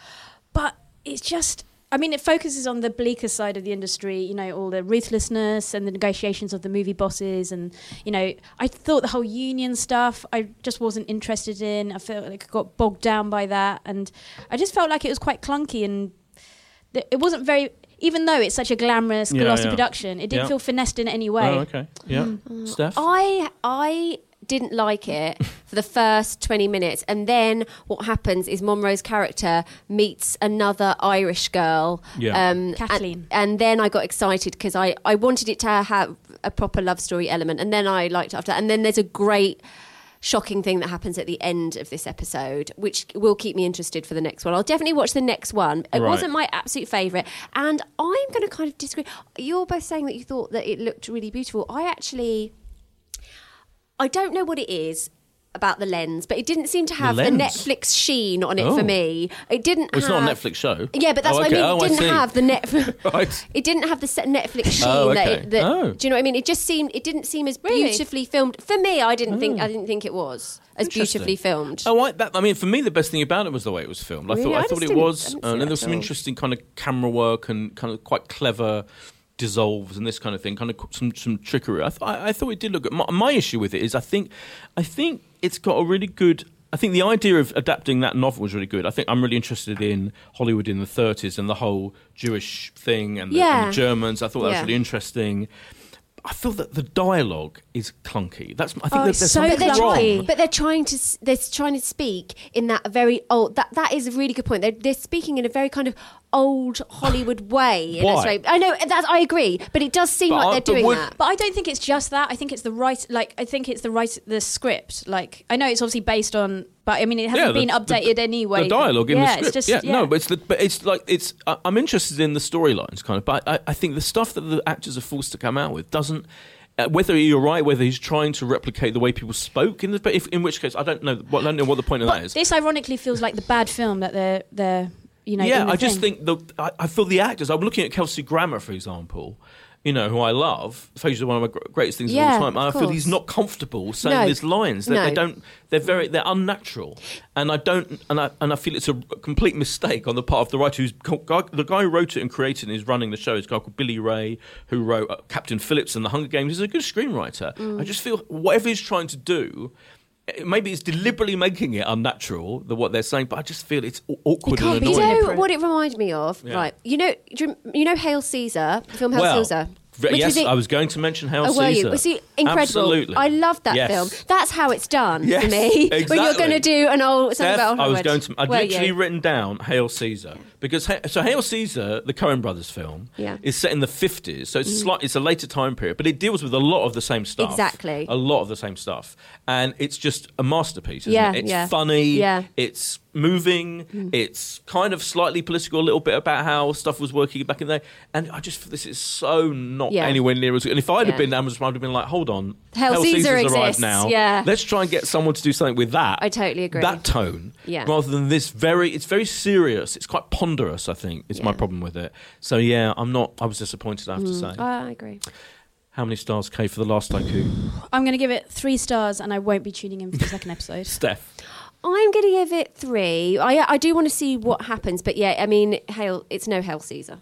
But it's just. I mean, it focuses on the bleaker side of the industry, you know, all the ruthlessness and the negotiations of the movie bosses. And, you know, I thought the whole union stuff, I just wasn't interested in. I felt like I got bogged down by that. And I just felt like it was quite clunky and th- it wasn't very, even though it's such a glamorous, Yeah, glossy yeah. production, it didn't Yeah. feel finessed in any way. Oh, okay. Yeah. Mm. Steph? I I didn't like it for the first 20 minutes and then what happens is Monroe's character meets another Irish girl Yeah. um, Kathleen. and, and then I got excited because I, I wanted it to have a proper love story element and then I liked it after that. and then there's a great shocking thing that happens at the end of this episode which will keep me interested for the next one I'll definitely watch the next one it Right. wasn't my absolute favourite and I'm going to kind of disagree you're both saying that you thought that it looked really beautiful I actually I don't know what it is about the lens, but it didn't seem to have the, lens? Netflix sheen on it Oh. for me. It didn't. Well, it's have, not a Netflix show. Yeah, but that's Oh, what okay. I mean. Oh, It I didn't have the net. Right. It didn't have the Netflix sheen. Oh, that, okay. it, that Oh. Do you know what I mean? It just seemed. It didn't seem as Really? beautifully filmed for me. I didn't think. I didn't think it was as Oh. Beautifully filmed. Oh, I, that, I mean, for me, the best thing about it was the way it was filmed. I Really? thought, I, I thought it was, uh, and that there was some interesting kind of camera work and kind of quite clever dissolves and this kind of thing, kind of some some trickery. I, th- I, I thought it did look good. My, my issue with it is, I think, I think it's got a really good. I think the idea of adapting that novel was really good. I think I'm really interested in Hollywood in the 30s and the whole Jewish thing and the, and the Germans. I thought that was really interesting. I feel that the dialogue is clunky. That's I think Oh, that there's so something But they're, wrong. trying, but they're trying to they're trying to speak in that very old that that is a really good point. They're, they're speaking in a very kind of old Hollywood way. In Why? I know that I agree, but it does seem But like but they're doing would- that. But I don't think it's just that. I think it's the right. Like I think it's the right the script. Like I know it's obviously based on, but I mean it hasn't Yeah, the- been updated the, anyway. The dialogue in yeah, the script. It's just, yeah, yeah, no, but it's the, but it's like it's. I- I'm interested in the storylines, kind of, but I, I think the stuff that the actors are forced to come out with doesn't. Uh, whether you're right, whether he's trying to replicate the way people spoke in the, but if, in which case I don't know. What, I don't know what the point of that But is. this ironically feels like the bad film that they're they're you know. yeah, I just thing. think the I, I feel the actors. I'm looking at Kelsey Grammer, for example. You know, who I love. Facial one of my greatest things of all time. And I feel he's not comfortable saying No. his lines. They, No. they don't. They're very. They're unnatural. And I don't. And I and I feel it's a complete mistake on the part of the writer who's the guy who wrote it and created and is running the show. Is a guy called Billy Ray, who wrote uh, Captain Phillips and The Hunger Games. He's a good screenwriter. Mm. I just feel whatever he's trying to do. Maybe it's deliberately making it unnatural, the what they're saying, but I just feel it's aw- awkward can't and be You know what it reminded me of? Yeah. Right. You know, do you, you know Hail Caesar, the film Hail well, Caesar. Which yes, I was going to mention Hail Oh, were Caesar. you? Was he incredible? Absolutely. I love that Yes. film. That's how it's done Yes, for me. When you're going to do an old something Steph, about I was going to. I'd Were literally you? written down Hail Caesar because so Hail Caesar, the Coen Brothers film, Yeah. is set in the fifties, so it's mm. slight, it's a later time period, but it deals with a lot of the same stuff. Exactly. a lot of the same stuff, and it's just a masterpiece. Isn't Yeah, it? it's yeah. funny. Yeah. it's moving. Hmm. It's kind of slightly political, a little bit about how stuff was working back in the day. And I just this is so not Yeah. anywhere near as good. And if I'd have been Amazon I'd have been like, hold on, Hail Caesar Caesar's arrived now. yeah. let's try and get someone to do something with that. I totally agree. That tone, Yeah. rather than this very. It's very serious. It's quite ponderous. I think is my problem with it. So yeah, I'm not. I was disappointed. I have to say. I agree. How many stars, Kay, for the Last Tycoon? I'm going to give it three stars, and I won't be tuning in for the second episode. Steph. I'm going to give it three. I I do want to see what happens, but yeah, I mean, Hail, it's no Hail Caesar.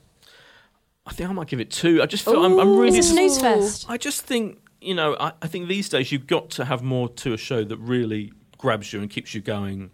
I think I might give it two. I just feel I'm, I'm Ooh. really. It's a snooze fest. I just think you know. I, I think these days you've got to have more to a show that really grabs you and keeps you going.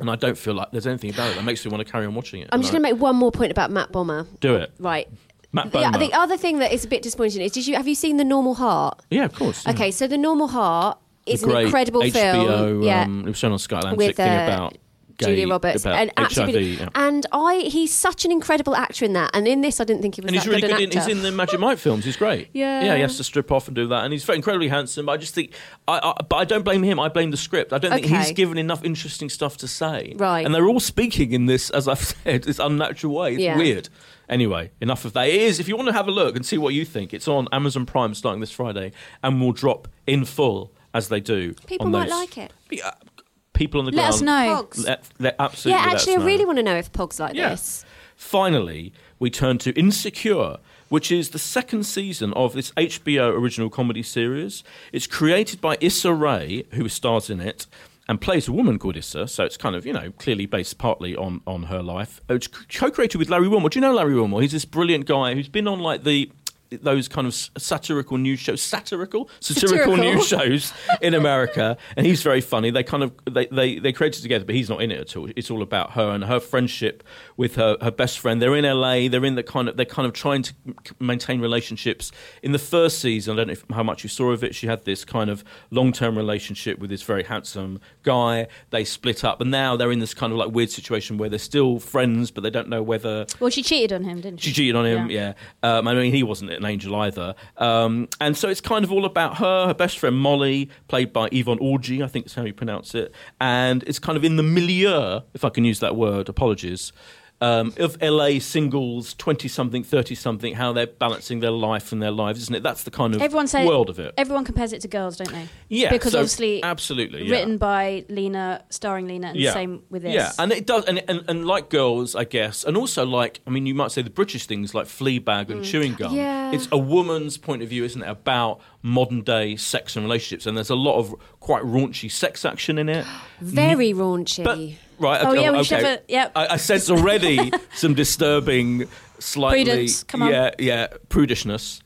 And I don't feel like there's anything about it that makes me want to carry on watching it. I'm just going to make one more point about Matt Bomber. do it. Right. Matt The, other thing that is a bit disappointing is did you have you seen The Normal Heart? yeah, of course. yeah. Okay, so The Normal Heart is an incredible HBO, film. yeah. um, it was shown on Sky Atlantic with thing uh, about gay, Julia Roberts about and HIV. absolutely yeah. and I he's such an incredible actor in that and in this I didn't think he was And he's that really good good. an In, he's actor. in the Magic Mike films. He's great. Yeah. yeah. He has to strip off and do that, and he's very incredibly handsome. But I just think, I, I, but I don't blame him. I blame the script. I don't think Okay. he's given enough interesting stuff to say. Right. And they're all speaking in this, as I've said, this unnatural way. It's Yeah. weird. Anyway, enough of that. It is. If you want to have a look and see what you think, it's on Amazon Prime starting this Friday, and will drop in full as they do. People on might like it. Yeah, uh, people on the Let ground. us know. Pogs. Let, let- absolutely. yeah, let us actually I really want to know if Pog's like Yeah. this. Finally, we turn to Insecure, which is the second season of this HBO original comedy series. It's created by Issa Rae, who stars in it and plays a woman called Issa, so it's kind of, you know, clearly based partly on, on her life. Oh, it's co-created with Larry Wilmore. Do you know Larry Wilmore? He's this brilliant guy who's been on like the those kind of satirical news shows, satirical, satirical, Satirical. news shows in America, and he's very funny. They kind of they, they they created together, but he's not in it at all. It's all about her and her friendship with her her best friend. They're in LA. They're in the kind of they're kind of trying to maintain relationships. In the first season, I don't know if, how much you saw of it. She had this kind of long term relationship with this very handsome guy. They split up, and now they're in this kind of like weird situation where they're still friends, but they don't know whether Well, she cheated on him, didn't she? she cheated on him, yeah. Um, I mean, he wasn't an angel either. Um, and so it's kind of all about her, her best friend Molly, played by Yvonne Orji, I think is how you pronounce it. And it's kind of in the milieu, if I can use that word, apologies, um, of LA singles, 20 something, 30 something, how they're balancing their life and their lives, isn't it? That's the kind of Everyone say world of it. Everyone compares it to girls, don't they? Yeah. because so- obviously Absolutely. yeah. written by Lena, starring Lena, and Yeah. same with this. Yeah, and it does, and, and and like girls, I guess, and also like, I mean, you might say the British things like Fleabag and chewing gum. Yeah. It's a woman's point of view, isn't it, about modern day sex and relationships, and there's a lot of quite raunchy sex action in it. Very raunchy. But right, Oh, okay, yeah, we okay. should have a- yep. I, I sense already some disturbing, slightly, Prudence, come on. yeah, yeah, prudishness.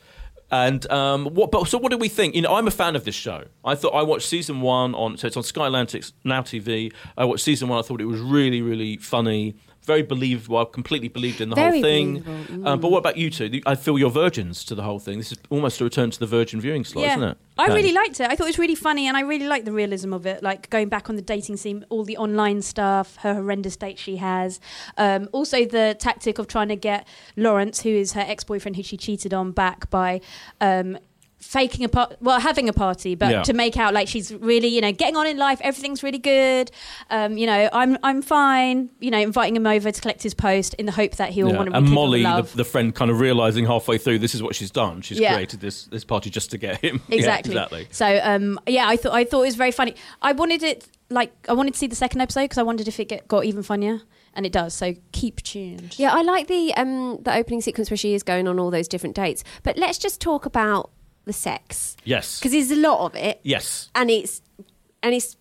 And um, what? But so, what do we think? You know, I'm a fan of this show. I thought I watched season one on so it's on Sky Atlantic Now TV. I watched season one. I thought it was really, really funny, very believable. I completely believed in the Very whole thing. believable, Um, but what about you two? I feel you're virgins to the whole thing. This is almost a return to the virgin viewing slot, isn't it? I Okay. really liked it. I thought it was really funny, and I really liked the realism of it. Like going back on the dating scene, all the online stuff, her horrendous date she has. Um, also, the tactic of trying to get Lawrence, who is her ex-boyfriend, who she cheated on, back by. Um, faking a part well having a party but Yeah. to make out like she's really you know getting on in life everything's really good um you know i'm i'm fine you know inviting him over to collect his post in the hope that he'll Yeah, want to and Molly, the, love. the friend, kind of realizing halfway through this is what she's done. She's Yeah. created this this party just to get him. Yeah, Exactly. exactly. So um, yeah, I thought I thought it was very funny. I wanted it like I wanted to see the second episode because I wondered if it get, got even funnier, and it does. So keep tuned. Yeah, I like the um the opening sequence where she is going on all those different dates. But let's just talk about the sex Yes. because there's a lot of it, Yes. and it's and it's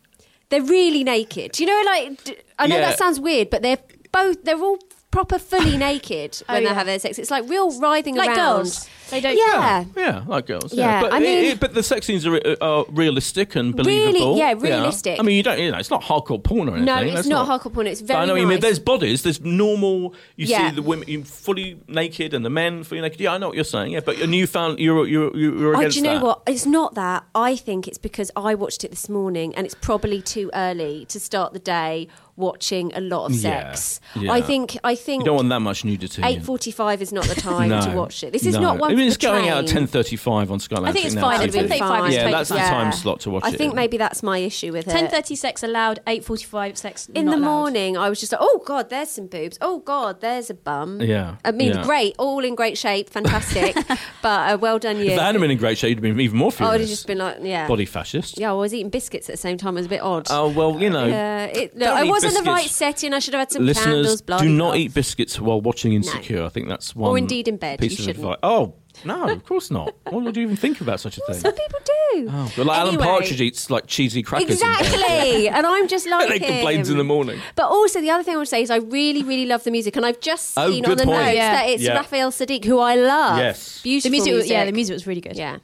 they're really naked. Do You know, like I know Yeah. that sounds weird, but they're both they're all proper fully naked oh, when Oh, they yeah. have their sex. It's like real writhing Like around. girls, they don't. Yeah. Yeah, like girls. Yeah, Yeah, but I it- mean- it- but the sex scenes are, uh, are realistic and believable. Really- yeah, realistic. I mean, you don't. You know, it's not hardcore porn or anything. No, it's That's not, hardcore porn. It's But very I know what you mean. There's bodies. There's normal. You Yeah. see the women fully naked and the men fully naked. Yeah, I know what you're saying. Yeah, but and you found you're you're you're Oh, against do you know that. what? It's not that. I think it's because I watched it this morning and it's probably too early to start the day watching a lot of sex. yeah. I think I think You don't want that much nudity. eight forty five is not the time no, to watch it. This is no. not one. I mean, it's the going out at ten thirty-five on Sky I think it's now, fine. so That'd be 10:35 fine. Yeah, totally that's the fine. time slot to watch I it. I think maybe that's my issue with it. Ten thirty sex allowed. Eight forty five sex in not the allowed. morning, I was just like, "Oh God, there's some boobs. Oh God, there's a bum." Yeah, I mean, yeah. great, all in great shape, fantastic. but uh, well done, you. If that hadn't been in great shape, you'd have been even more furious. I would have just been like, yeah, Body fascist. yeah. I was eating biscuits at the same time. It was a bit odd. Oh well, you know, yeah, it, don't no, it eat wasn't the right setting. I should have had some listeners, candles. do bloody not hell. eat biscuits while watching Insecure. I think that's one. Or indeed in bed. Piece You of shouldn't. advice. Oh no, of course not. What would you even think about such a thing? Some people do. Oh, but like Alan Partridge eats like cheesy crackers. Exactly, and I'm just like and he him. complains in the morning. But also, the other thing I would say is I really, really love the music, and I've just Oh, seen on the point. notes Yeah. that it's Yeah. Raphael Saadiq, who I love. Yes. The beautiful music, music. yeah, the music was really good. Yeah.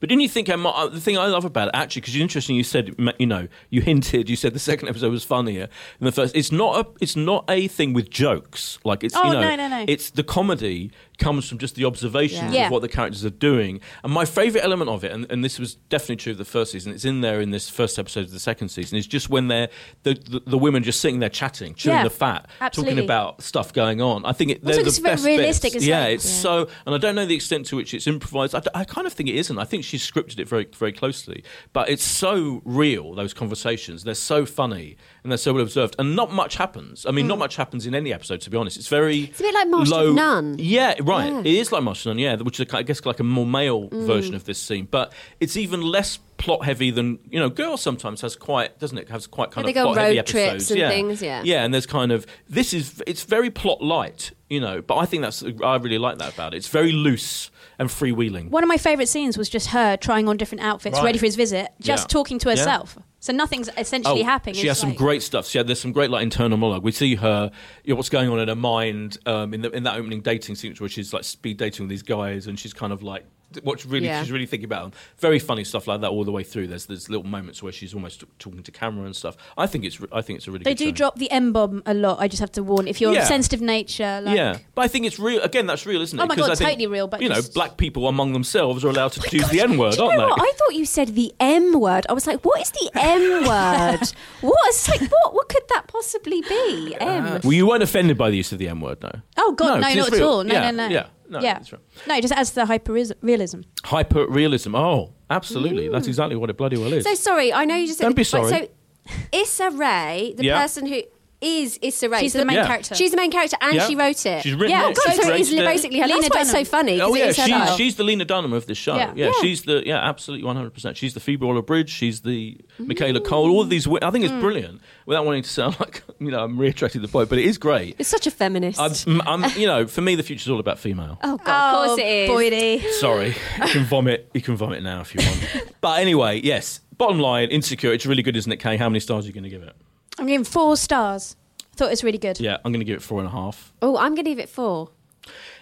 But didn't you think uh, the thing I love about it actually? Because it's interesting. You said you know you hinted. You said the second episode was funnier than the first. It's not a. It's not a thing with jokes. Like it's Oh, you know. no, no, no. It's the comedy comes from just the observations Yeah. of what the characters are doing. And my favourite element of it, and, and this was definitely true of the first season. It's in there in this first episode of the second season. Is just when they're the, the, the women just sitting there chatting, chewing Yeah, the fat, absolutely. talking about stuff going on. I think it, they're Also, the it's very best realistic, bits. it's yeah, like- it's Yeah. so, and I don't know the extent to which it's improvised. I kind of think it isn't. I think she's scripted it very, very closely, but it's so real. Those conversations, they're so funny and they're so well observed, and not much happens. I mean, not mm. much happens in any episode, to be honest. It's very. It's a bit like Master of low. None. Yeah, right. Yeah. It is like Master of None, yeah, which is I guess like a more male mm. version of this scene, but it's even less plot heavy than you know. Girls sometimes has quite, doesn't it? Has quite kind Yeah, of they go on plot heavy road trips episodes. and yeah. things, yeah. Yeah, and there's kind of this is it's very plot light, you know. But I think that's I really like that about it. It's very loose and freewheeling. One of my favourite scenes was just her trying on different outfits, Right. ready for his visit, just Yeah. talking to Yeah. herself. So nothing's essentially happening. Oh, She It's has some great stuff. She had, there's some great like internal monologue. We see her, you know, what's going on in her mind um, in the, in that opening dating sequence where she's like speed dating with these guys, and she's kind of like what's really Yeah. she's really thinking about them. Very funny stuff like that all the way through. There's there's little moments where she's almost t- talking to camera and stuff. I think it's I think it's a really They do show. drop the M bomb a lot. I just have to warn if you're Yeah. of sensitive nature. Like, yeah, but I think it's real. Again, that's real, isn't it? Oh my God, I think, totally real, but you know, black people among themselves are allowed to choose the N word, Do you aren't know they? what? I thought you said the M word. I was like, what is the M word? what? Like, what? What could that possibly be? Uh, M. well, you weren't offended by the use of the M word, no. Oh God, no, not it's at all. No, Yeah, no, no. yeah, no, yeah. that's right. No, just adds the hyper realism. Hyper realism. Oh, absolutely. Mm. That's exactly what it bloody well is. So sorry, I know you just said. Don't be sorry. so Issa Rae, the person who is Issa Rae, She's so the main Yeah. character. She's the main character, and Yeah. she wrote it. She's written Yeah, it. God, God, She's so it is created it. basically her. Lena That's why it's so Dunham. funny. 'cause Oh it yeah, is her she's, life. she's the Lena Dunham of this show. Yeah. Yeah, Yeah. she's the yeah, absolutely one hundred percent. She's the Phoebe Waller-Bridge. She's the Michaela Coel. All of these. wi- I think it's Mm. brilliant. Without wanting to sound like you know I'm reiterating the point, but it is great. It's such a feminist. I'm, I'm, you know, for me, the future's all about female. oh God, of course it is. Boydie. Sorry, you can vomit. You can vomit now if you want. but anyway, yes. Bottom line, insecure. It's really good, isn't it, Kay? How many stars are you going to give it? I'm giving four stars. I thought it was really good. Yeah, I'm going to give it four and a half. Oh, I'm going to give it four.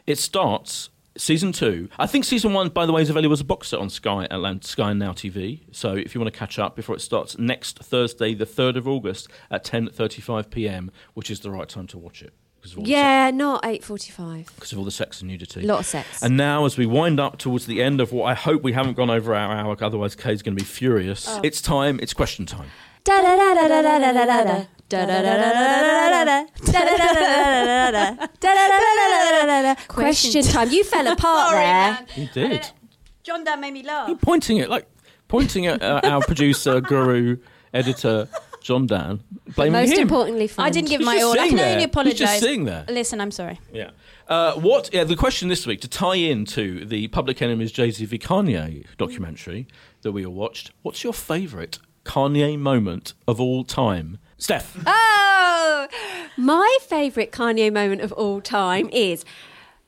It starts season two. I think season one, by the way, is available as a box set on Sky Atlant- Sky and Now TV. So if you want to catch up before it starts next Thursday, the third of August at 10:35 p.m., which is the right time to watch it because of all the sex, Yeah, not eight forty-five. because of all the sex and nudity. A Lot of sex. And now, as we wind up towards the end of what I hope we haven't gone over our hour, otherwise Kay's going to be furious. Oh. It's time. It's question time. Da da da da da da da da da. Da da da da da da da da. Da da da da da da da. Da da da da da da da. Question time. You fell apart there. You did. John Dan made me laugh. pointing it like pointing at uh, our producer, guru, editor, John Dan, blaming Most him. importantly, I friend. didn't give He's my just all. I sitting can there. only He's apologise. just sitting there. Listen, I'm sorry. Yeah. Uh, what? Yeah. The question this week to tie into the Public Enemy's Jay Z v Kanye documentary that we all watched. What's your favourite Kanye moment of all time, Steph? Oh, my favourite Kanye moment of all time is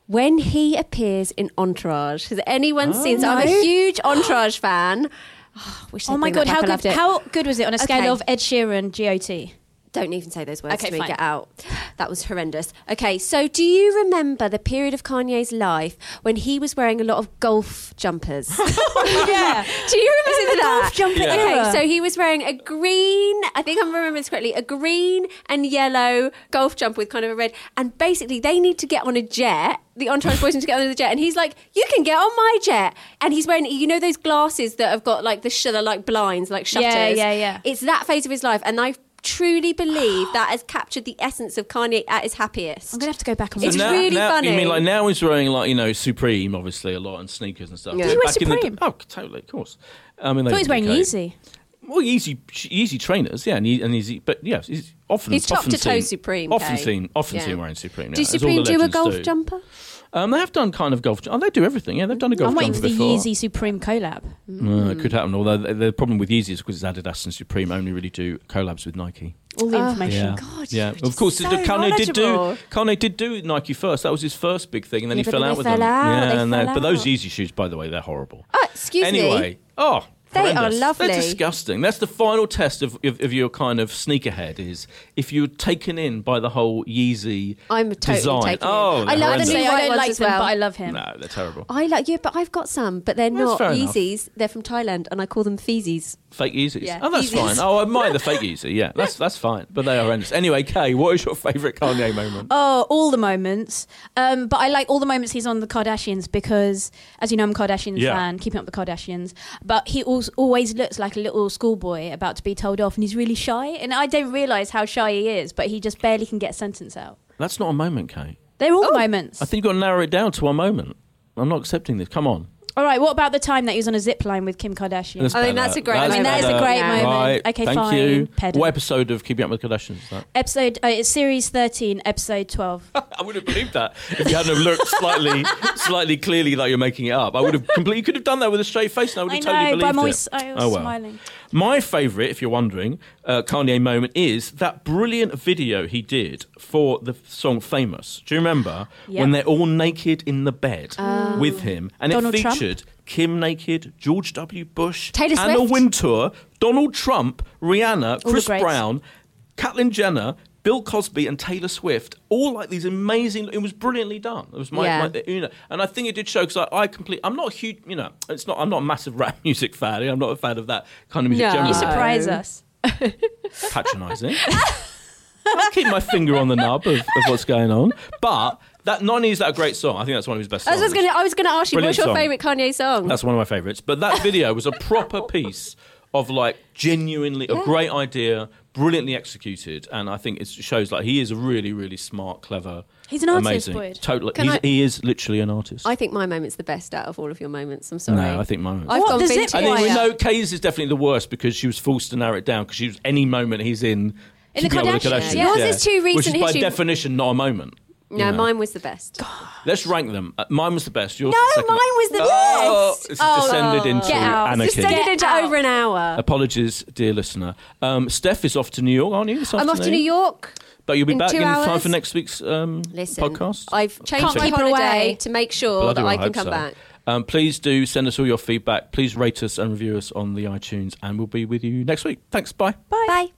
when he appears in Entourage. Has anyone seen? So I'm a oh. huge Entourage fan. Oh, wish Oh my god, how good! How good was it on a scale Okay. of Ed Sheeran, GOT? Don't even say those words Okay, to me. fine. Get out. That was horrendous. Okay, so do you remember the period of Kanye's life when he was wearing a lot of golf jumpers? yeah. Do you remember the that? golf jumper Yeah. Okay, so he was wearing a green, I think I'm remembering this correctly, a green and yellow golf jumper with kind of a red. And basically, they need to get on a jet. The Entourage boys need to get on the jet. And he's like, You can get on my jet. And he's wearing, you know, those glasses that have got like the sh- like blinds, like shutters. yeah, yeah. yeah. It's that phase of his life. And I truly believe that has captured the essence of Kanye at his happiest. I'm gonna have to go back and It's now, really now, funny. You mean like now he's wearing like you know Supreme, obviously a lot, and sneakers and stuff. Yeah. But He wears back in the- Supreme? oh, totally, of course. I mean, thought he wearing okay. Yeezy. Well, Yeezy, Yeezy trainers, yeah, and, he, and easy, but yes, he's often He's top often to toe seen- Supreme, Often seen, often Yeah. seen wearing Supreme. do yeah, all Supreme do a golf do. jumper? Um, they have done kind of golf. Oh, they do everything. Yeah, they've done a golf I'm waiting for the before. Yeezy Supreme collab. Uh, it could happen. Although the, the problem with Yeezy is because it's Adidas and Supreme only really do collabs with Nike. All the Oh, information. Yeah, God, yeah. Of course, so Kanye did do. Kanye did do Nike first. That was his first big thing, and then Yeah, he fell out they with fell them. out, Yeah, they and they- fell but those out. Yeezy shoes, by the way, they're horrible. Oh, excuse anyway, me. Anyway, oh. They are lovely. They're disgusting. That's the final test of, of, of your kind of sneakerhead is if you're taken in by the whole Yeezy I'm totally design. taken in. Oh, I love the new Say, I white don't ones like as them, well. but I love him. No, they're terrible. I like yeah, but I've got some, but they're That's not fair enough. Yeezys. They're from Thailand, and I call them Feezies. Fake Yeezys. Yeah, oh, that's Yeezys. fine. Oh, I admire the fake Yeezy. Yeah, that's that's fine. But they are horrendous. Anyway, Kay, what is your favourite Kanye moment? Oh, all the moments. Um, but I like all the moments he's on the Kardashians because, as you know, I'm a Kardashians Yeah. fan, keeping up the Kardashians. But he also always looks like a little schoolboy about to be told off, and he's really shy. And I don't realise how shy he is, but he just barely can get a sentence out. That's not a moment, Kay. They're all Oh. moments. I think you've got to narrow it down to one moment. I'm not accepting this. Come on. All right, what about the time that he was on a zip line with Kim Kardashian? That's I think that's a great I mean, that is a great Yeah. moment. Right. Okay, Thank fine. you. Pedant. What episode of Keeping Up with the Kardashians is that? Episode, uh, it's series 13, episode 12. I would have believed that if you hadn't have looked slightly, slightly clearly like you're making it up. I would have completely. You could have done that with a straight face, and I would I have know, totally believed but I'm it. always, I was Oh, well. smiling. My favourite, if you're wondering, uh, Kanye moment is that brilliant video he did for the song "Famous." Do you remember Yep. when they're all naked in the bed with him, and Donald it Trump? featured Kim naked, George W. Bush, Taylor Anna Swift. Wintour, Donald Trump, Rihanna, All Chris. Brown, Caitlyn Jenner. Bill Cosby and Taylor Swift, all like these amazing. It was brilliantly done. It was my, Yeah. my you know, and I think it did show because I, I complete. I'm not a huge, you know, it's not. I'm not a massive rap music fan. I'm not a fan of that kind of music No. generally. You surprise us. Patronising. I'll keep my finger on the nub of, of what's going on, but that not only is that a great song, I think that's one of his best I songs. was going to. I was going to ask you, Brilliant what's your favourite Kanye song? That's one of my favourites. But that video was a proper piece of like genuinely a great idea, brilliantly executed, and I think it shows like he is a really, really smart, clever. He's an artist. Boyd. Totally, I- he is literally an artist. I think my moment's the best out of all of your moments. I'm sorry. no, I think mine. I've What, gone the zip vintage. I think we Wire. know Kay's is definitely the worst because she was forced to narrow it down because she was any moment he's in. In the Keeping Up with Kardashians. Yours is too recent. Which is by history. definition not a moment. You No, know. mine was the best. Let's rank them. Uh, mine was the best. Yours No, was the mine was the oh, best. It's Oh, descended into Get out. anarchy. Descended Get into out. over an hour. Apologies, dear listener. Um, Steph is off to New York, aren't you? This I'm off to? New York. But you'll be in back two in time for next week's um, Listen, podcast. I've changed Can't my keep holiday away. to make sure Bloody that well, I can come so. back. Um, please do send us all your feedback. Please rate us and review us on the iTunes, and we'll be with you next week. Thanks. Bye. Bye. Bye.